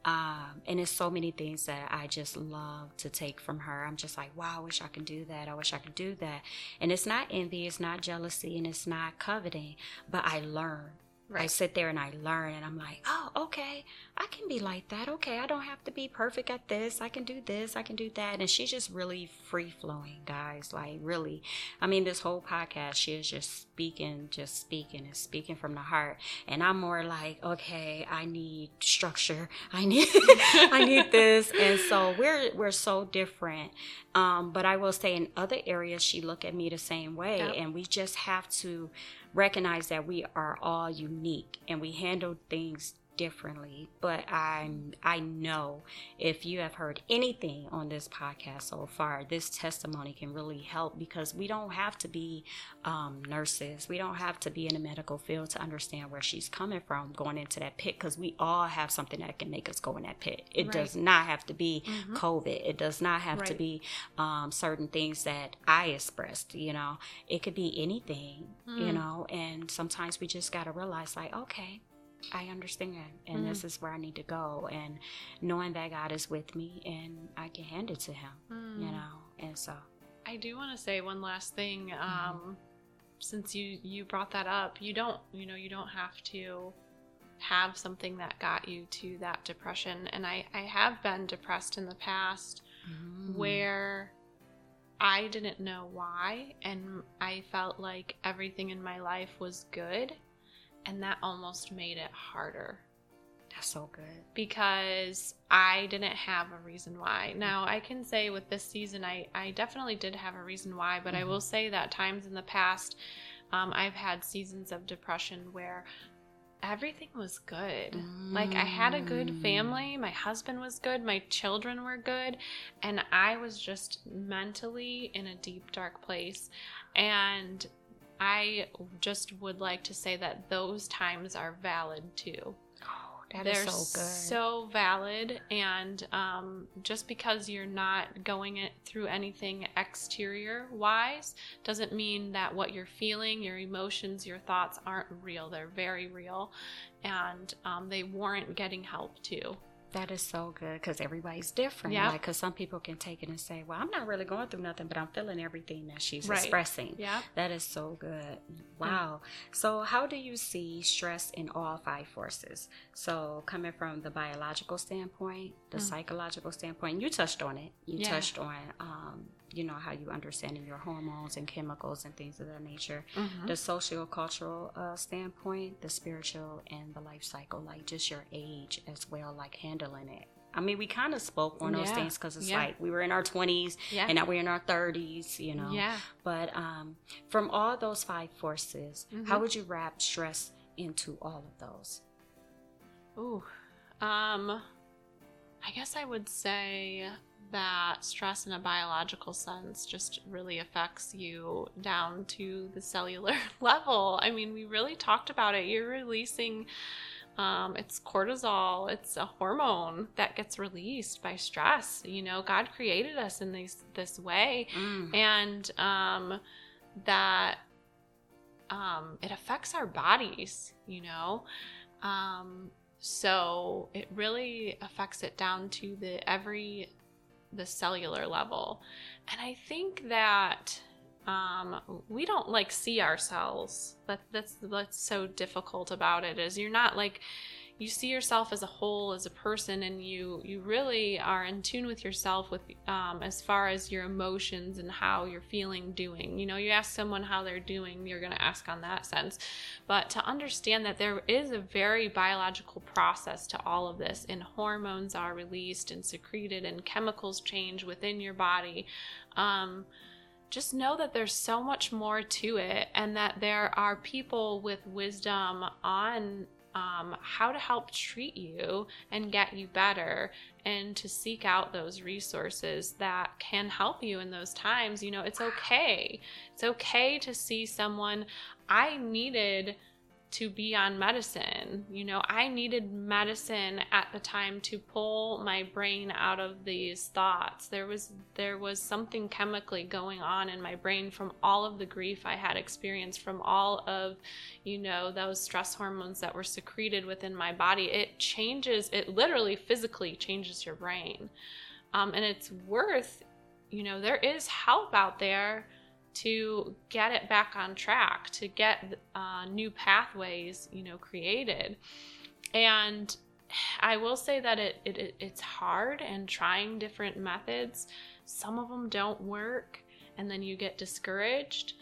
Um, and it's so many things that I just love to take from her. I'm just like, wow, I wish I could do that. I wish I could do that. And it's not envy, it's not jealousy, and it's not coveting, but I learn. I Right. sit there and I learn, and I'm like, oh, okay, I can be like that. Okay, I don't have to be perfect at this. I can do this. I can do that. And she's just really free flowing, guys. Like, really. I mean, this whole podcast, she is just speaking, just speaking and speaking from the heart. And I'm more like, okay, I need structure. I need, I need this. And so we're we're so different. Um, but I will say, in other areas, she look at me the same way, Yep. and we just have to recognize that we are all unique and we handle things differently. But I I know if you have heard anything on this podcast so far, this testimony can really help because we don't have to be um, nurses. We don't have to be in the medical field to understand where she's coming from going into that pit because we all have something that can make us go in that pit. It right. does not have to be mm-hmm. COVID. It does not have right. to be um, certain things that I expressed. You know, it could be anything. Mm. You know, and sometimes we just got to realize, like, okay, I understand, and mm-hmm. this is where I need to go, and knowing that God is with me, and I can hand it to Him, mm. you know, and so. I do want to say one last thing. Mm-hmm. Um, since you you brought that up, you don't you know you don't have to have something that got you to that depression, and I I have been depressed in the past, mm. where I didn't know why, and I felt like everything in my life was good and that almost made it harder. That's so good. Because I didn't have a reason why. Now, I can say with this season, I, I definitely did have a reason why, but mm-hmm. I will say that times in the past, um, I've had seasons of depression where everything was good. Mm. Like I had a good mm. family, my husband was good, my children were good, and I was just mentally in a deep dark place. And I just would like to say that those times are valid too. Oh, that They're so good. So valid, and um, just because you're not going it through anything exterior wise doesn't mean that what you're feeling, your emotions, your thoughts aren't real. They're very real, and um, they warrant getting help too. That is so good because everybody's different. Yeah. Like, because some people can take it and say, "Well, I'm not really going through nothing, but I'm feeling everything that she's right. expressing." Yeah. That is so good. Wow. Mm. So, how do you see stress in all five forces? So, coming from the biological standpoint, the mm. psychological standpoint, you touched on it. You yeah. touched on um, you know how you understanding your hormones and chemicals and things of that nature mm-hmm. the social cultural uh, standpoint the spiritual and the life cycle like just your age as well like handling it I mean, we kind of spoke on those yeah. things because it's yeah. like we were in our 20s yeah. and now we're in our 30s, you know. Yeah. But um, from all those five forces, mm-hmm. how would you wrap stress into all of those? Ooh. Um, I guess I would say that stress in a biological sense just really affects you down to the cellular level. I mean, we really talked about it. You're releasing um, it's cortisol. It's a hormone that gets released by stress. You know, God created us in this this way, mm. and um, that um, it affects our bodies. You know, um, so it really affects it down to the every the cellular level. And I think that um, we don't like see ourselves. That that's that's so difficult about it is you're not like you see yourself as a whole as a person and you you really are in tune with yourself with um, as far as your emotions and how you're feeling doing. You know you ask someone how they're doing you're going to ask on that sense. But to understand that there is a very biological process to all of this and hormones are released and secreted and chemicals change within your body um, just know that there's so much more to it and that there are people with wisdom on um, how to help treat you and get you better and to seek out those resources that can help you in those times. You know, it's okay. It's okay to see someone. I needed to be on medicine. You know, I needed medicine at the time to pull my brain out of these thoughts. There was there was something chemically going on in my brain from all of the grief I had experienced from all of, you know, those stress hormones that were secreted within my body. It changes, it literally physically changes your brain. Um, and it's worth, you know, there is help out there to get it back on track, to get uh, new pathways, you know, created. And I will say that it, it it's hard and trying different methods. Some of them don't work, and then you get discouraged.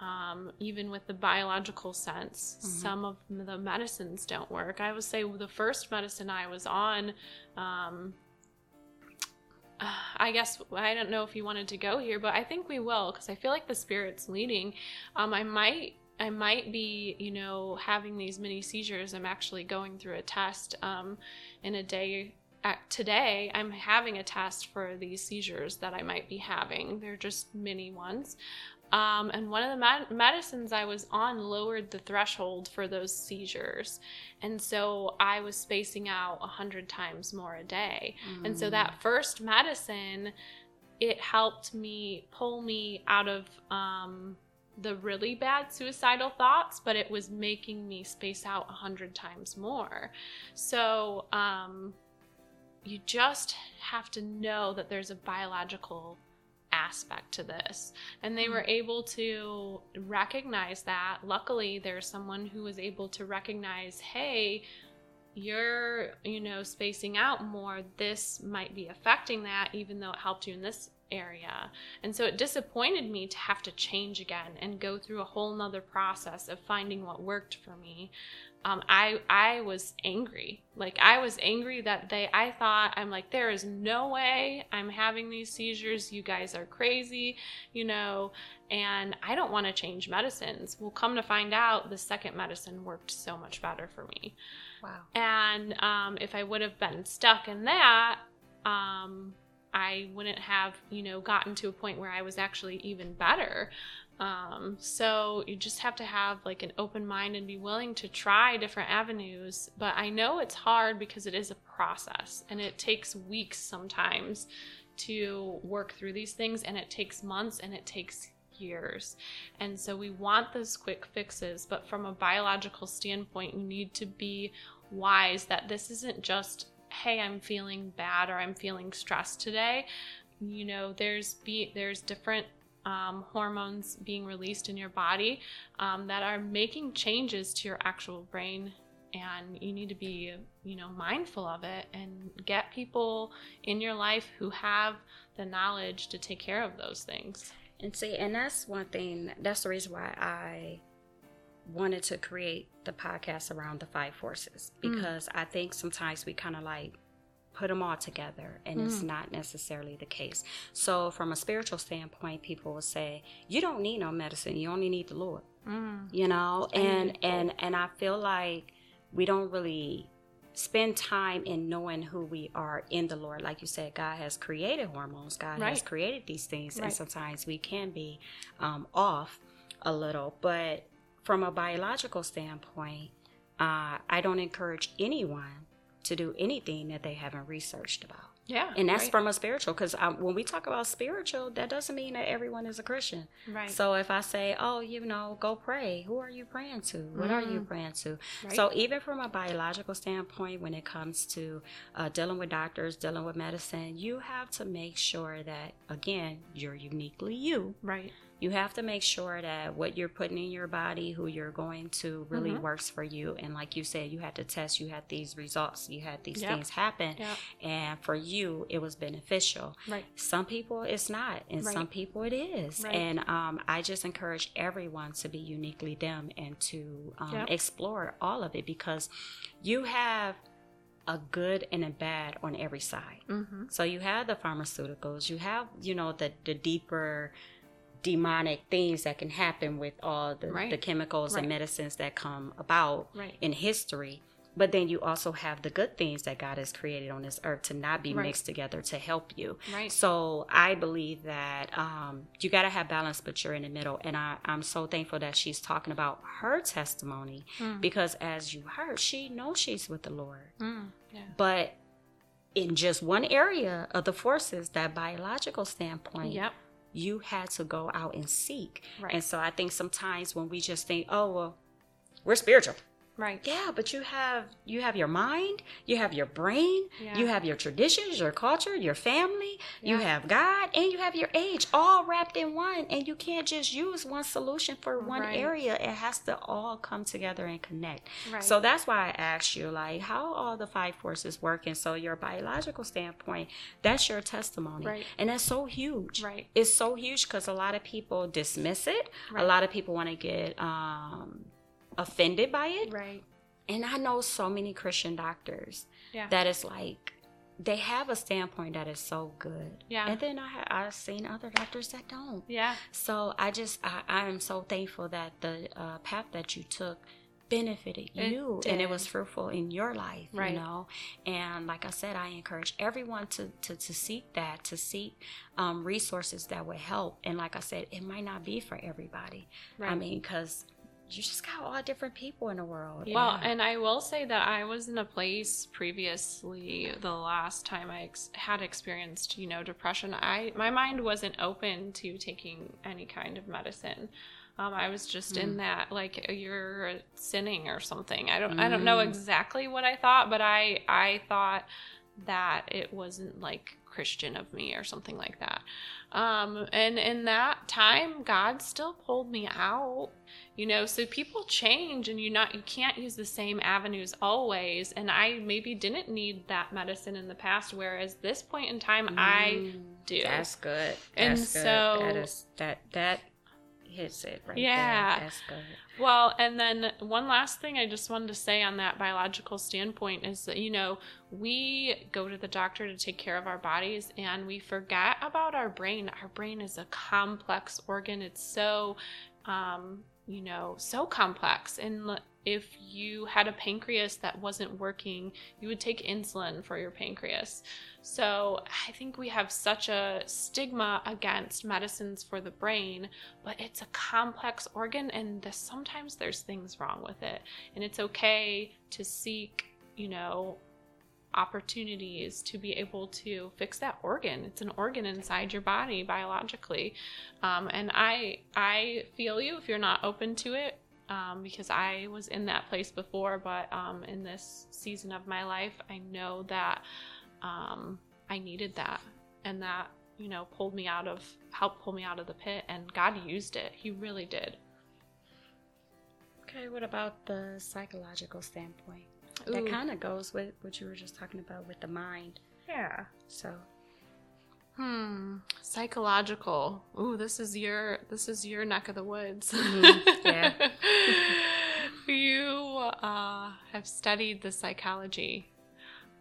Um, even with the biological sense, mm-hmm. some of the medicines don't work. I would say the first medicine I was on, um, I guess I don't know if you wanted to go here, but I think we will because I feel like the spirit's leading. Um, I might I might be, you know, having these mini seizures. I'm actually going through a test um, in a day. At today, I'm having a test for these seizures that I might be having. They're just mini ones. Um, and one of the med- medicines I was on lowered the threshold for those seizures. And so I was spacing out 100 times more a day. Mm. And so that first medicine, it helped me pull me out of um, the really bad suicidal thoughts, but it was making me space out 100 times more. So um, you just have to know that there's a biological aspect to this. And they were mm. able to recognize that. Luckily, there's someone who was able to recognize, hey, you're, you know, spacing out more. This might be affecting that, even though it helped you in this area. And so it disappointed me to have to change again and go through a whole nother process of finding what worked for me um, I I was angry. Like I was angry that they. I thought I'm like there is no way I'm having these seizures. You guys are crazy, you know. And I don't want to change medicines. Well, come to find out, the second medicine worked so much better for me. Wow. And um, if I would have been stuck in that, um, I wouldn't have, you know, gotten to a point where I was actually even better. Um, so you just have to have like an open mind and be willing to try different avenues. But I know it's hard because it is a process and it takes weeks sometimes to work through these things and it takes months and it takes years. And so we want those quick fixes, but from a biological standpoint, you need to be wise that this isn't just hey, I'm feeling bad or I'm feeling stressed today. You know, there's be there's different um, hormones being released in your body um, that are making changes to your actual brain and you need to be you know mindful of it and get people in your life who have the knowledge to take care of those things and see and that's one thing that's the reason why i wanted to create the podcast around the five forces mm. because mm. i think sometimes we kind of like put them all together and mm. it's not necessarily the case so from a spiritual standpoint people will say you don't need no medicine you only need the lord mm. you know and and and i feel like we don't really spend time in knowing who we are in the lord like you said god has created hormones god right. has created these things right. and sometimes we can be um, off a little but from a biological standpoint uh, i don't encourage anyone to do anything that they haven't researched about. Yeah. And that's right. from a spiritual, because um, when we talk about spiritual, that doesn't mean that everyone is a Christian. Right. So if I say, oh, you know, go pray, who are you praying to? What mm. are you mm. praying to? Right. So even from a biological standpoint, when it comes to uh, dealing with doctors, dealing with medicine, you have to make sure that, again, you're uniquely you. Right you have to make sure that what you're putting in your body, who you're going to, really mm-hmm. works for you. And like you said, you had to test, you had these results, you had these yep. things happen. Yep. And for you, it was beneficial. Right. Some people it's not, and right. some people it is. Right. And um, I just encourage everyone to be uniquely them and to um, yep. explore all of it because you have a good and a bad on every side. Mm-hmm. So you have the pharmaceuticals, you have, you know, the, the deeper demonic things that can happen with all the, right. the chemicals right. and medicines that come about right. in history. But then you also have the good things that God has created on this earth to not be mixed together to help you. Right. So I believe that um, you got to have balance, but you're in the middle. And I, I'm so thankful that she's talking about her testimony mm. because as you heard, she knows she's with the Lord. Mm. Yeah. But in just one area of the forces, that biological standpoint, yep you had to go out and seek. Right. And so I think sometimes when we just think, oh, well, we're spiritual. Right. Yeah, but you have you have your mind, you have your brain, yeah. you have your traditions, your culture, your family, yeah. you have God, and you have your age all wrapped in one. And you can't just use one solution for one right. area. It has to all come together and connect. Right. So that's why I asked you, like, how all the five forces work. And so your biological standpoint, that's your testimony. Right. And that's so huge. Right. It's so huge because a lot of people dismiss it. Right. A lot of people want to get um offended by it. Right. And I know so many Christian doctors yeah. that it's like they have a standpoint that is so good. Yeah. And then I I've seen other doctors that don't. Yeah. So I just I, I am so thankful that the uh, path that you took benefited It you and it was fruitful in your life Right. you know and like i said i encourage everyone to to, to seek that to seek um, resources that would help and like i said it might not be for everybody right. i mean because you just got a lot of different people in the world Well, and I will say that I was in a place previously the last time I ex- had experienced, you know, depression. I my mind wasn't open to taking any kind of medicine. Um, I was just in that like you're sinning or something. I don't I don't know Mm. exactly what I thought, but I I thought that it wasn't like Christian of me or something like that. Um, and in that time, God still pulled me out you know so people change and you not you can't use the same avenues always and i maybe didn't need that medicine in the past whereas this point in time i Mm, do that's good And that's good. so- that is that that hits it right Yeah. there that's good well and then one last thing i just wanted to say on that biological standpoint is that you know we go to the doctor to take care of our bodies and we forget about our brain our brain is a complex organ it's so um, you know, so complex. And if you had a pancreas that wasn't working, you would take insulin for your pancreas. So I think we have such a stigma against medicines for the brain, but it's a complex organ, and the, sometimes there's things wrong with it. And it's okay to seek, you know, opportunities to be able to fix that organ. It's an organ inside your body biologically, um, and I I feel you if you're not open to it um, because I was in that place before. But um, in this season of my life, I know that um, I needed that, and that you know pulled me out of helped pull me out of the pit, and God used it. He really did. okay what about the psychological standpoint Ooh. that kind of goes with what you were just talking about with the mind Yeah. so Hmm. Psychological. Ooh, this is your this is your neck of the woods. Mhm, yeah. you uh, have studied the psychology.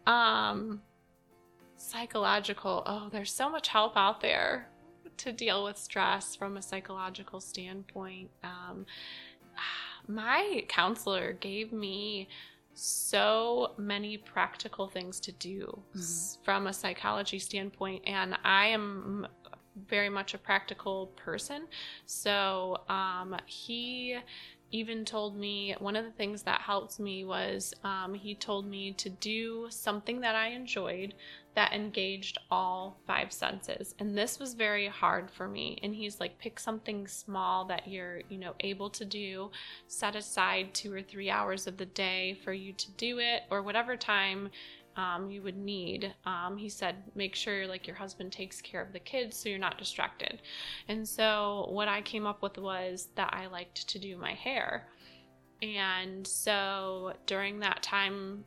Um, psychological. Oh, there's so much help out there to deal with stress from a psychological standpoint. Um, my counselor gave me so many practical things to do s- from a psychology standpoint and i am very much a practical person. So um, he even told me one of the things that helped me was um, he told me to do something that i enjoyed that engaged all five senses. And this was very hard for me. And he's like pick something small that you're you know able to do set aside two or three hours of the day for you to do it or whatever time um, you would need. Um, he said make sure like your husband takes care of the kids so you're not distracted. And so what i came up with was that i liked to do my hair. And so during that time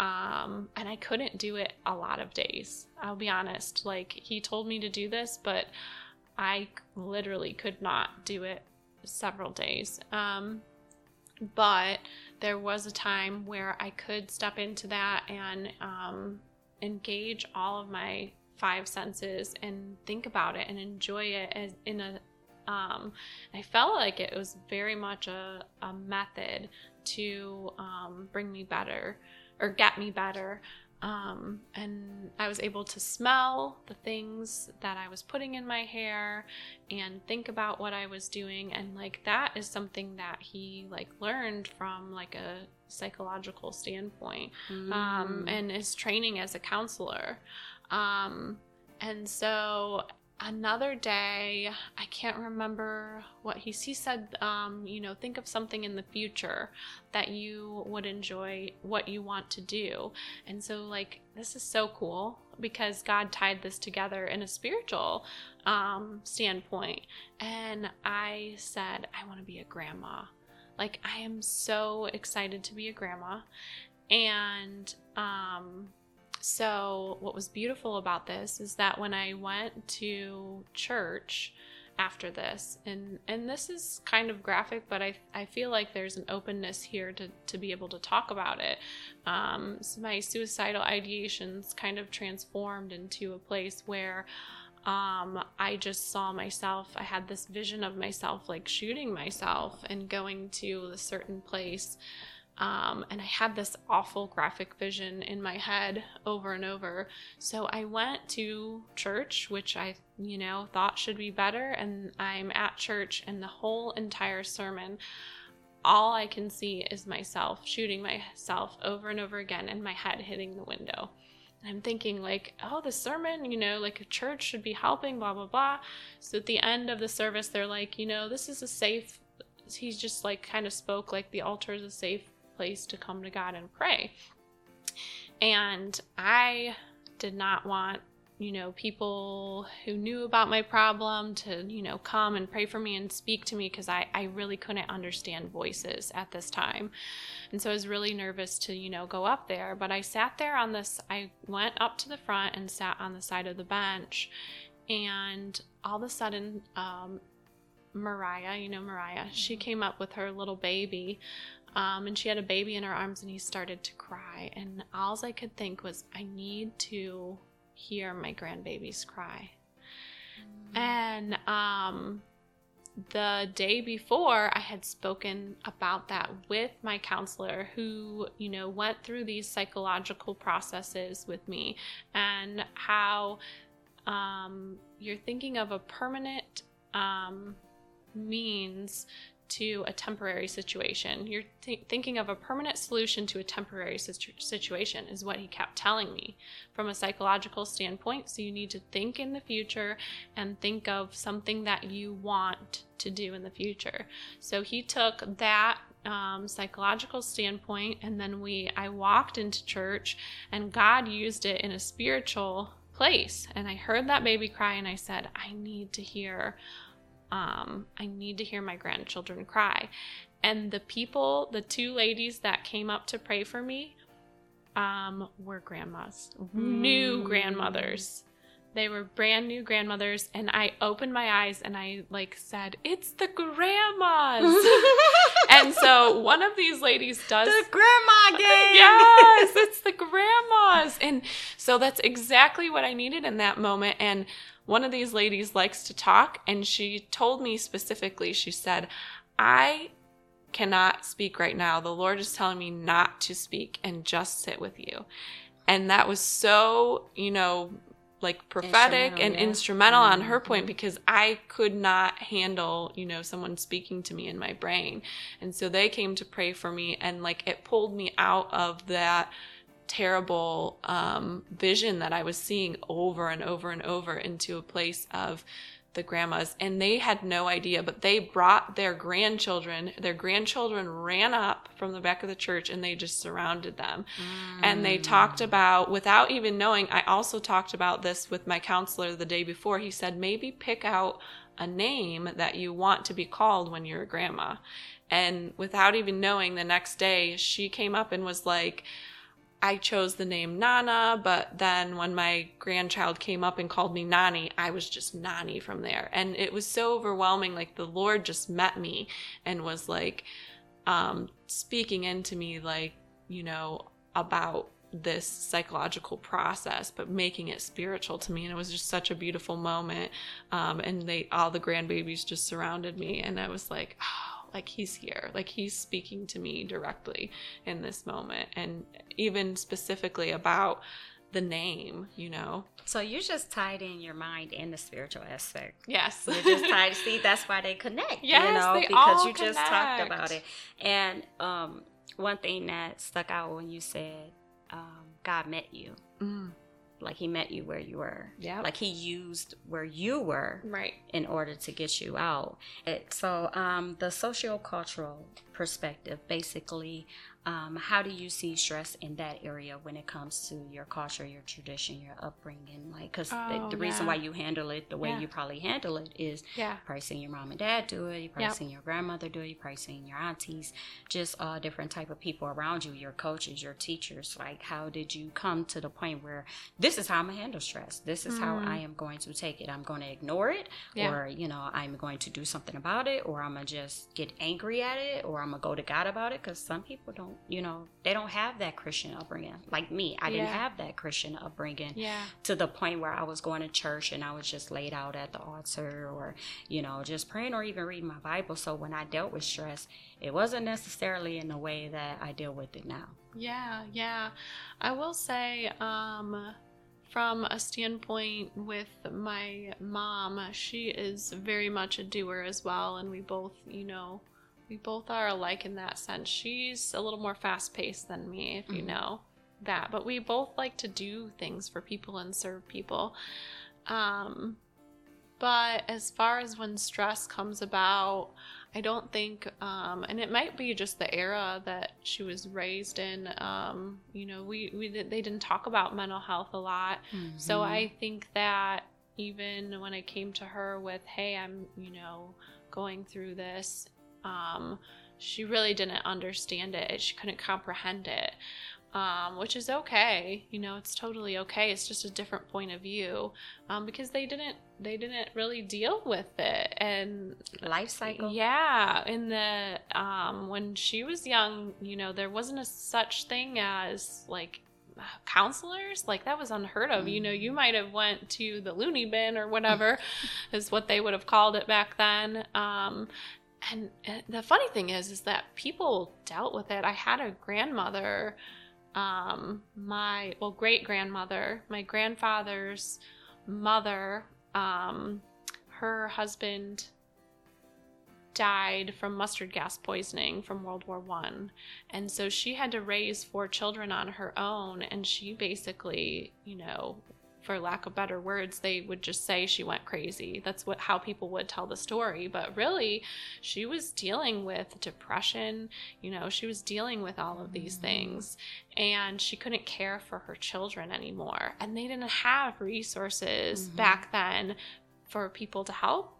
um, and I couldn't do it a lot of days. I'll be honest. Like he told me to do this, but I literally could not do it several days. Um, but there was a time where I could step into that and um, engage all of my five senses and think about it and enjoy it as in a um, I felt like it was very much a, a method to um, bring me better or get me better. Um, and I was able to smell the things that I was putting in my hair and think about what I was doing. And like that is something that he like learned from like a psychological standpoint um, and is training as a counselor. Um, and so another day, I can't remember what he he said. Um, you know, think of something in the future that you would enjoy, what you want to do. And so, like, this is so cool because God tied this together in a spiritual um, standpoint. And I said, I want to be a grandma. Like, I am so excited to be a grandma. And um, so, what was beautiful about this is that when I went to church after this and and this is kind of graphic but i i feel like there's an openness here to to be able to talk about it. Um so my suicidal ideations kind of transformed into a place where um i just saw myself i had this vision of myself like shooting myself and going to a certain place um, and I had this awful graphic vision in my head over and over. So I went to church, which I, you know, thought should be better. And I'm at church, and the whole entire sermon, all I can see is myself shooting myself over and over again, and my head hitting the window. And I'm thinking, like, oh, the sermon, you know, like a church should be helping, blah, blah, blah. So at the end of the service, they're like, you know, this is a safe, he's just like kind of spoke like the altar is a safe place to come to God and pray. And I did not want, you know, people who knew about my problem to, you know, come and pray for me and speak to me because I, I really couldn't understand voices at this time. And so I was really nervous to, you know, go up there. But I sat there on this, I went up to the front and sat on the side of the bench. And all of a sudden, um, Mariah, you know Mariah, she mm-hmm. came up with her little baby um, and she had a baby in her arms, and he started to cry. And all I could think was, I need to hear my grandbabies cry. Mm. And um, the day before, I had spoken about that with my counselor, who, you know, went through these psychological processes with me and how um, you're thinking of a permanent um, means to a temporary situation. You're th- thinking of a permanent solution to a temporary situ- situation, is what he kept telling me from a psychological standpoint. So you need to think in the future and think of something that you want to do in the future. So he took that um, psychological standpoint, and then we I walked into church, and God used it in a spiritual place. And I heard that baby cry, and I said, I need to hear um, I need to hear my grandchildren cry. And the people, the two ladies that came up to pray for me, um, were grandmas, mm. new grandmothers. They were brand new grandmothers, and I opened my eyes and I like said, "It's the grandmas." and so one of these ladies does the grandma gang. yes, it's the grandmas, and so that's exactly what I needed in that moment. And one of these ladies likes to talk, and she told me specifically, she said, I cannot speak right now. The Lord is telling me not to speak and just sit with you. And that was so, you know, like prophetic and yeah. instrumental mm-hmm. on her point because I could not handle, you know, someone speaking to me in my brain. And so they came to pray for me and like it pulled me out of that terrible um, vision that I was seeing over and over and over into a place of the grandmas and they had no idea but they brought their grandchildren their grandchildren ran up from the back of the church and they just surrounded them. Mm. and they talked about without even knowing i also talked about this with my counselor the day before. He said maybe pick out a name that you want to be called when you're a grandma. And without even knowing the next day she came up and was like I chose the name Nana, but then when my grandchild came up and called me Nani, I was just Nani from there. And it was so overwhelming. Like the Lord just met me and was like um, speaking into me, like, you know, about this psychological process, but making it spiritual to me. And it was just such a beautiful moment. Um, and they, all the grandbabies just surrounded me. And I was like, oh, like he's here. Like he's speaking to me directly in this moment and even specifically about the name you know? So you just tied in your mind and the spiritual aspect. Yes. You just tied see that's why they connect yes, you know they because all you connect. just talked about it. And um one thing that stuck out when you said um, god met you. Mm like he met you where you were. Yeah. Like he used where you were right in order to get you out. It, so um, the sociocultural perspective basically Um, how do you see stress in that area when it comes to your culture, your tradition, your upbringing? Like, because Oh, the, the reason yeah. why you handle it the way Yeah. you probably handle it is Yeah. probably seeing your mom and dad do it. You probably Yep. seen your grandmother do it. You probably seeing your aunties, just all different type of people around you, your coaches, your teachers. Like, how did you come to the point where this is how I'm gonna handle stress? This is how Mm. I am going to take it. I'm going to ignore it, or you know, I'm going to do something about it, or I'm gonna just get angry at it, or I'm gonna go to God about it. Because some people don't, you know, they don't have that Christian upbringing. Like me, I didn't have that Christian upbringing Yeah. to the point where I was going to church and I was just laid out at the altar or, you know, just praying or even reading my Bible. So when I dealt with stress, it wasn't necessarily in the way that I deal with it now. Yeah, yeah. I will say, um, from a standpoint with my mom, she is very much a doer as well, and we both, you know, we both are alike in that sense. She's a little more fast paced than me, if you Mhm. know that, but we both like to do things for people and serve people. Um, but as far as when stress comes about, I don't think, um, and it might be just the era that she was raised in. Um, you know, we, we they didn't talk about mental health a lot, so Mhm. I think that even when I came to her with, "Hey, I'm, you know, going through this," um, she really didn't understand it. She couldn't comprehend it, um, which is okay. You know, it's totally okay. It's just a different point of view um, because they didn't they didn't really deal with it and life cycle. yeah, in the um when she was young, you know, there wasn't a such thing as like counselors like that was unheard of you know you might have went to the loony bin or whatever is what they would have called it back then um and uh, the funny thing is is that people dealt with it. I had a grandmother um my well great grandmother my grandfather's mother um her husband died from mustard gas poisoning from World War One, and so she had to raise four children on her own, and she basically, you know, for lack of better words, they would just say she went crazy. That's what how people would tell the story, but really, she was dealing with depression. You know, she was dealing with all of these things, and she couldn't care for her children anymore, and they didn't have resources Mhm. back then for people to help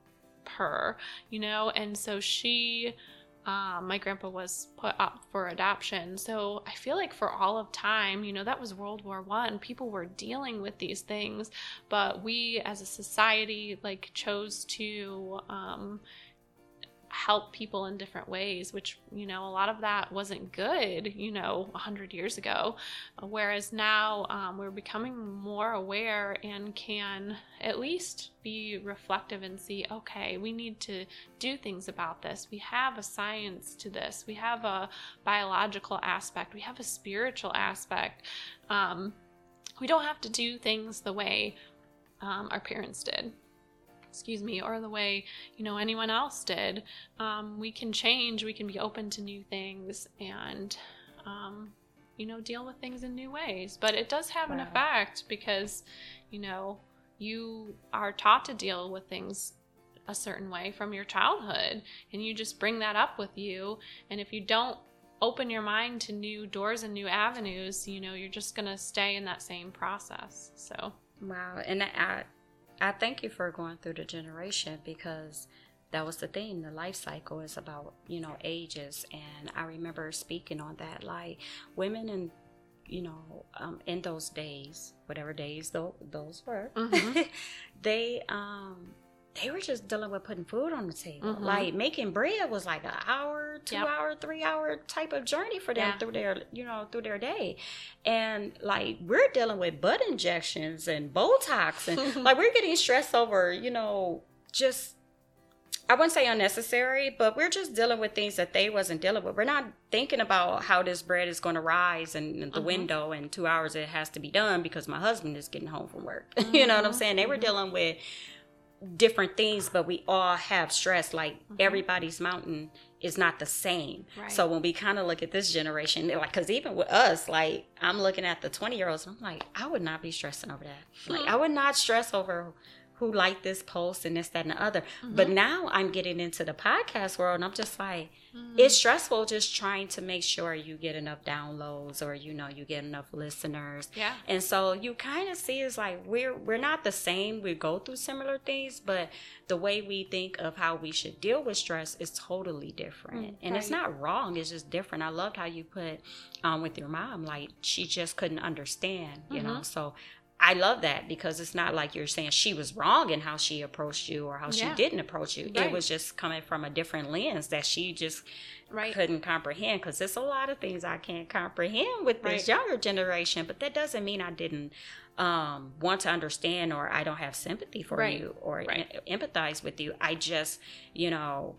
her, you know, and so she, um, my grandpa was put up for adoption. So I feel like for all of time, you know, that was World War One. People were dealing with these things, but we as a society like chose to um, help people in different ways, which you know a lot of that wasn't good, you know, a hundred years ago. Whereas now um, we're becoming more aware and can at least be reflective and see, okay, we need to do things about this. We have a science to this. We have a biological aspect. We have a spiritual aspect. Um, we don't have to do things the way um, our parents did excuse me, or the way you know anyone else did. Um, we can change. We can be open to new things, and um, you know, deal with things in new ways. But it does have an effect because you know you are taught to deal with things a certain way from your childhood, and you just bring that up with you. And if you don't open your mind to new doors and new avenues, you know, you're just gonna stay in that same process. So. Wow, and I, I thank you for going through the generation because that was the thing. The life cycle is about you know ages, and I remember speaking on that. Like women in you know um, in those days, whatever days those those were, Mhm. they um they were just dealing with putting food on the table. Mhm. Like making bread was like an hour, two Yep. hour, three hour type of journey for them Yeah. through their you know through their day. And like we're dealing with butt injections and Botox and like we're getting stressed over, you know, just I wouldn't say unnecessary, but we're just dealing with things that they wasn't dealing with. We're not thinking about how this bread is going to rise in the Mhm. window in two hours it has to be done because my husband is getting home from work. you know what I'm Mhm. saying? They were Mhm. dealing with different things, but we all have stress. Like Mhm. everybody's mountain is not the same. Right. So when we kind of look at this generation, like, because even with us, like I'm looking at the 20 year olds, I'm like, I would not be stressing over that. Like Hmm. I would not stress over who liked this post and this, that, and the other. But Mm-hmm. now I'm getting into the podcast world and I'm just like, Mm-hmm. it's stressful just trying to make sure you get enough downloads or you know you get enough listeners. Yeah. And so you kind of see it's like we're we're not the same. We go through similar things, but the way we think of how we should deal with stress is totally different. Mm, and it's not wrong. It's just different. I loved how you put um, with your mom, like she just couldn't understand, you know. Mhm. So I love that because it's not like you're saying she was wrong in how she approached you or how she didn't approach you. It was just coming from a different lens that she just Right. couldn't comprehend because there's a lot of things I can't comprehend with this Right. younger generation. But that doesn't mean I didn't um, want to understand or I don't have sympathy for Right. you or Right. em- empathize with you. I just, you know,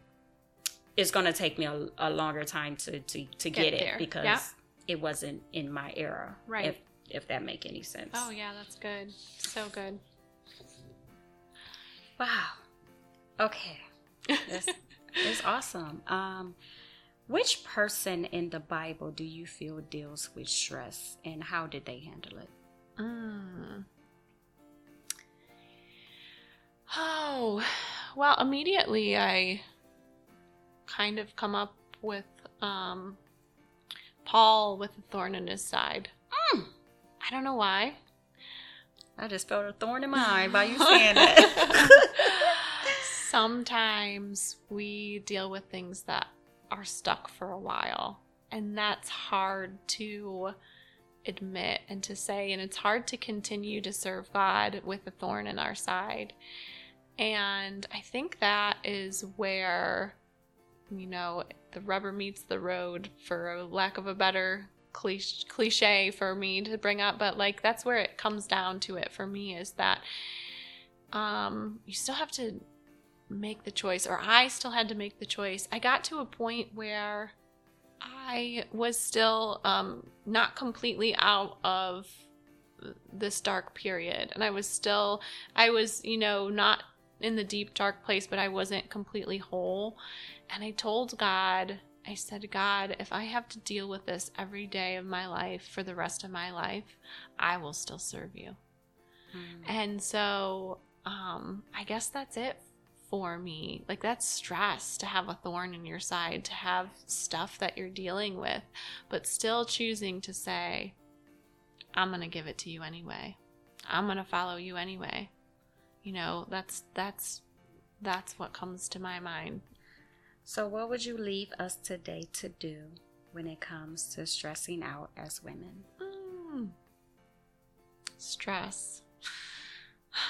it's going to take me a, a longer time to to, to get, Get it because Yeah. it wasn't in my era. Right. If if that make any sense. Oh yeah, that's good. So good. Wow. Okay. That's, that's awesome. Um, which person in the Bible do you feel deals with stress and how did they handle it? Mm. Oh, well, immediately I kind of come up with um, Paul with a thorn in his side. Mm. I don't know why. I just felt a thorn in my eye by you saying that. Sometimes we deal with things that are stuck for a while, and that's hard to admit and to say, and it's hard to continue to serve God with a thorn in our side. And I think that is where, you know, the rubber meets the road, for a lack of a better cliche, for me to bring up, but like that's where it comes down to it for me is that um, you still have to make the choice, or I still had to make the choice. I got to a point where I was still um, not completely out of this dark period, and I was still, I was, you know, not in the deep dark place, but I wasn't completely whole. And I told God, I said, God, if I have to deal with this every day of my life for the rest of my life, I will still serve you. Mm. And so um, I guess that's it for me. Like, that's stress to have a thorn in your side, to have stuff that you're dealing with, but still choosing to say, I'm going to give it to you anyway. I'm going to follow you anyway. You know, that's, that's, that's what comes to my mind. So, what would you leave us today to do when it comes to stressing out as women? Mm. Stress.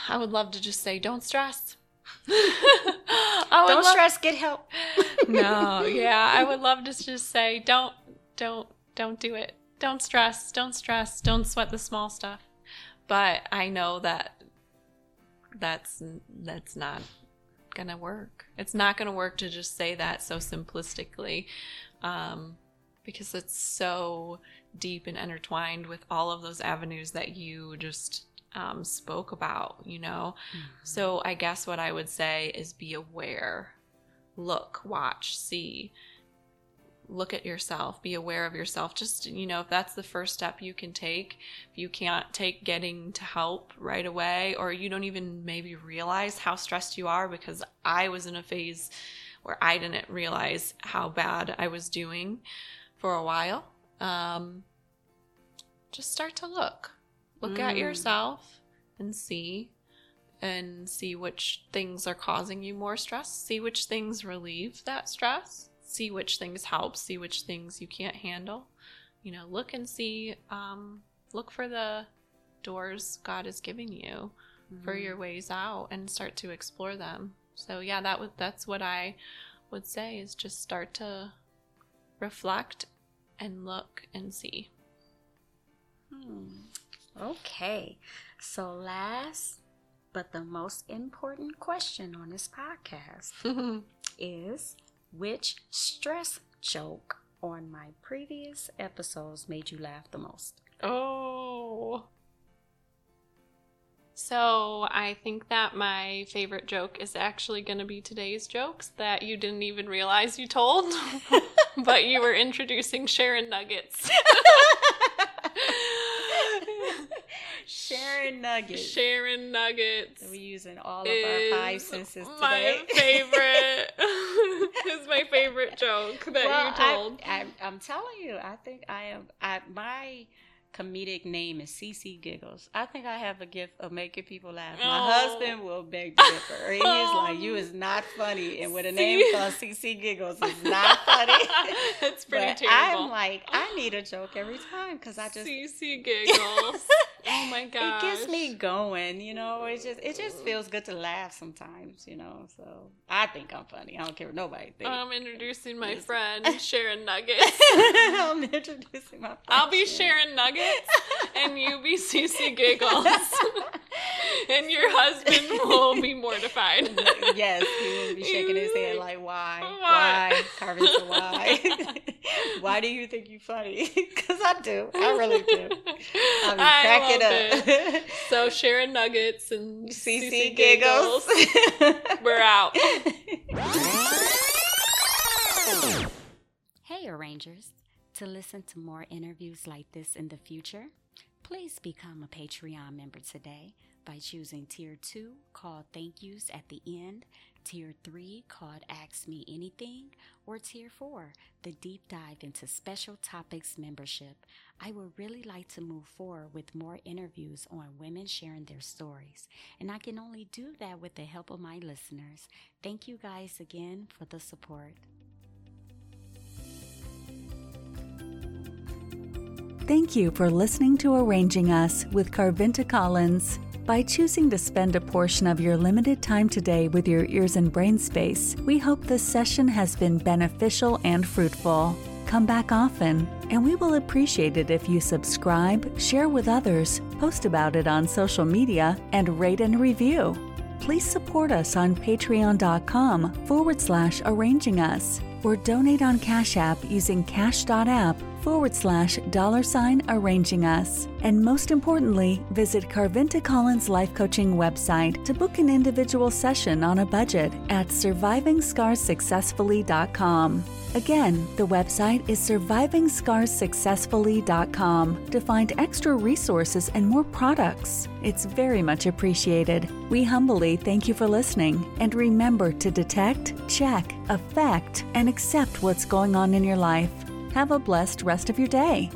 I would love to just say, don't stress. I would Don't love- stress, get help. no, yeah, I would love to just say, don't, don't, don't do it. Don't stress. Don't stress. Don't sweat the small stuff. But I know that that's that's not gonna work. It's not gonna work to just say that so simplistically, um, because it's so deep and intertwined with all of those avenues that you just um, spoke about. You know, so I guess what I would say is be aware. Look, watch, see. Look at yourself, be aware of yourself. Just, you know, if that's the first step you can take, if you can't take getting to help right away, or you don't even maybe realize how stressed you are, because I was in a phase where I didn't realize how bad I was doing for a while. Um, just start to look. Look at Mm. yourself and see and see which things are causing you more stress, see which things relieve that stress, see which things help, see which things you can't handle. You know, look and see, um, look for the doors God is giving you for Mm-hmm. your ways out and start to explore them. So yeah, that would that's what I would say is just start to reflect and look and see. Hmm. Okay. So, last but the most important question on this podcast is which stress joke on my previous episodes made you laugh the most? Oh. So I think that my favorite joke is actually going to be today's jokes that you didn't even realize you told, but you were introducing Sharon Nuggets. Sharing nuggets. Sharon nuggets. We're using all of our five senses today. My favorite. it's my favorite joke that well, you told. I, I, I'm telling you, I think I am. I my comedic name is CC Giggles. I think I have a gift of making people laugh. My oh. husband will beg to differ. He is like, "You is not funny," and with a name called CC Giggles, is not funny. That's pretty but terrible. I'm like, I need a joke every time because I just CC Giggles. oh my god, it gets me going. You know, it just it just feels good to laugh sometimes. You know, so I think I'm funny. I don't care what nobody thinks. I'm introducing my friend Sharon Nuggets. I'm introducing my. I'll be Sharon Nuggets and you be CC Giggles. and your husband will be mortified. yes, he will be shaking his head like, why? Why? Carvin why? why do you think you're funny? Because I do. I really do. I'm cracking up. It. So Sharon Nuggets and CC, CC Giggles. We're out. Hey, Arrangers. To listen to more interviews like this in the future, please become a Patreon member today by choosing Tier 2 called Thank Yous at the end, Tier 3 called Ask Me Anything, or Tier 4, the Deep Dive into Special Topics membership. I would really like to move forward with more interviews on women sharing their stories, and I can only do that with the help of my listeners. Thank you guys again for the support. Thank you for listening to Arranging Us with Carvinta Collins. By choosing to spend a portion of your limited time today with your ears and brain space, we hope this session has been beneficial and fruitful. Come back often, and we will appreciate it if you subscribe, share with others, post about it on social media, and rate and review. Please support us on patreon.com forward slash arranging us or donate on Cash App using cash.app forward slash dollar sign arranging us. And most importantly, visit Carvinta Collins Life Coaching website to book an individual session on a budget at survivingscarssuccessfully.com. Again, the website is survivingscarssuccessfully.com to find extra resources and more products. It's very much appreciated. We humbly thank you for listening and remember to detect, check, affect, and accept what's going on in your life. Have a blessed rest of your day.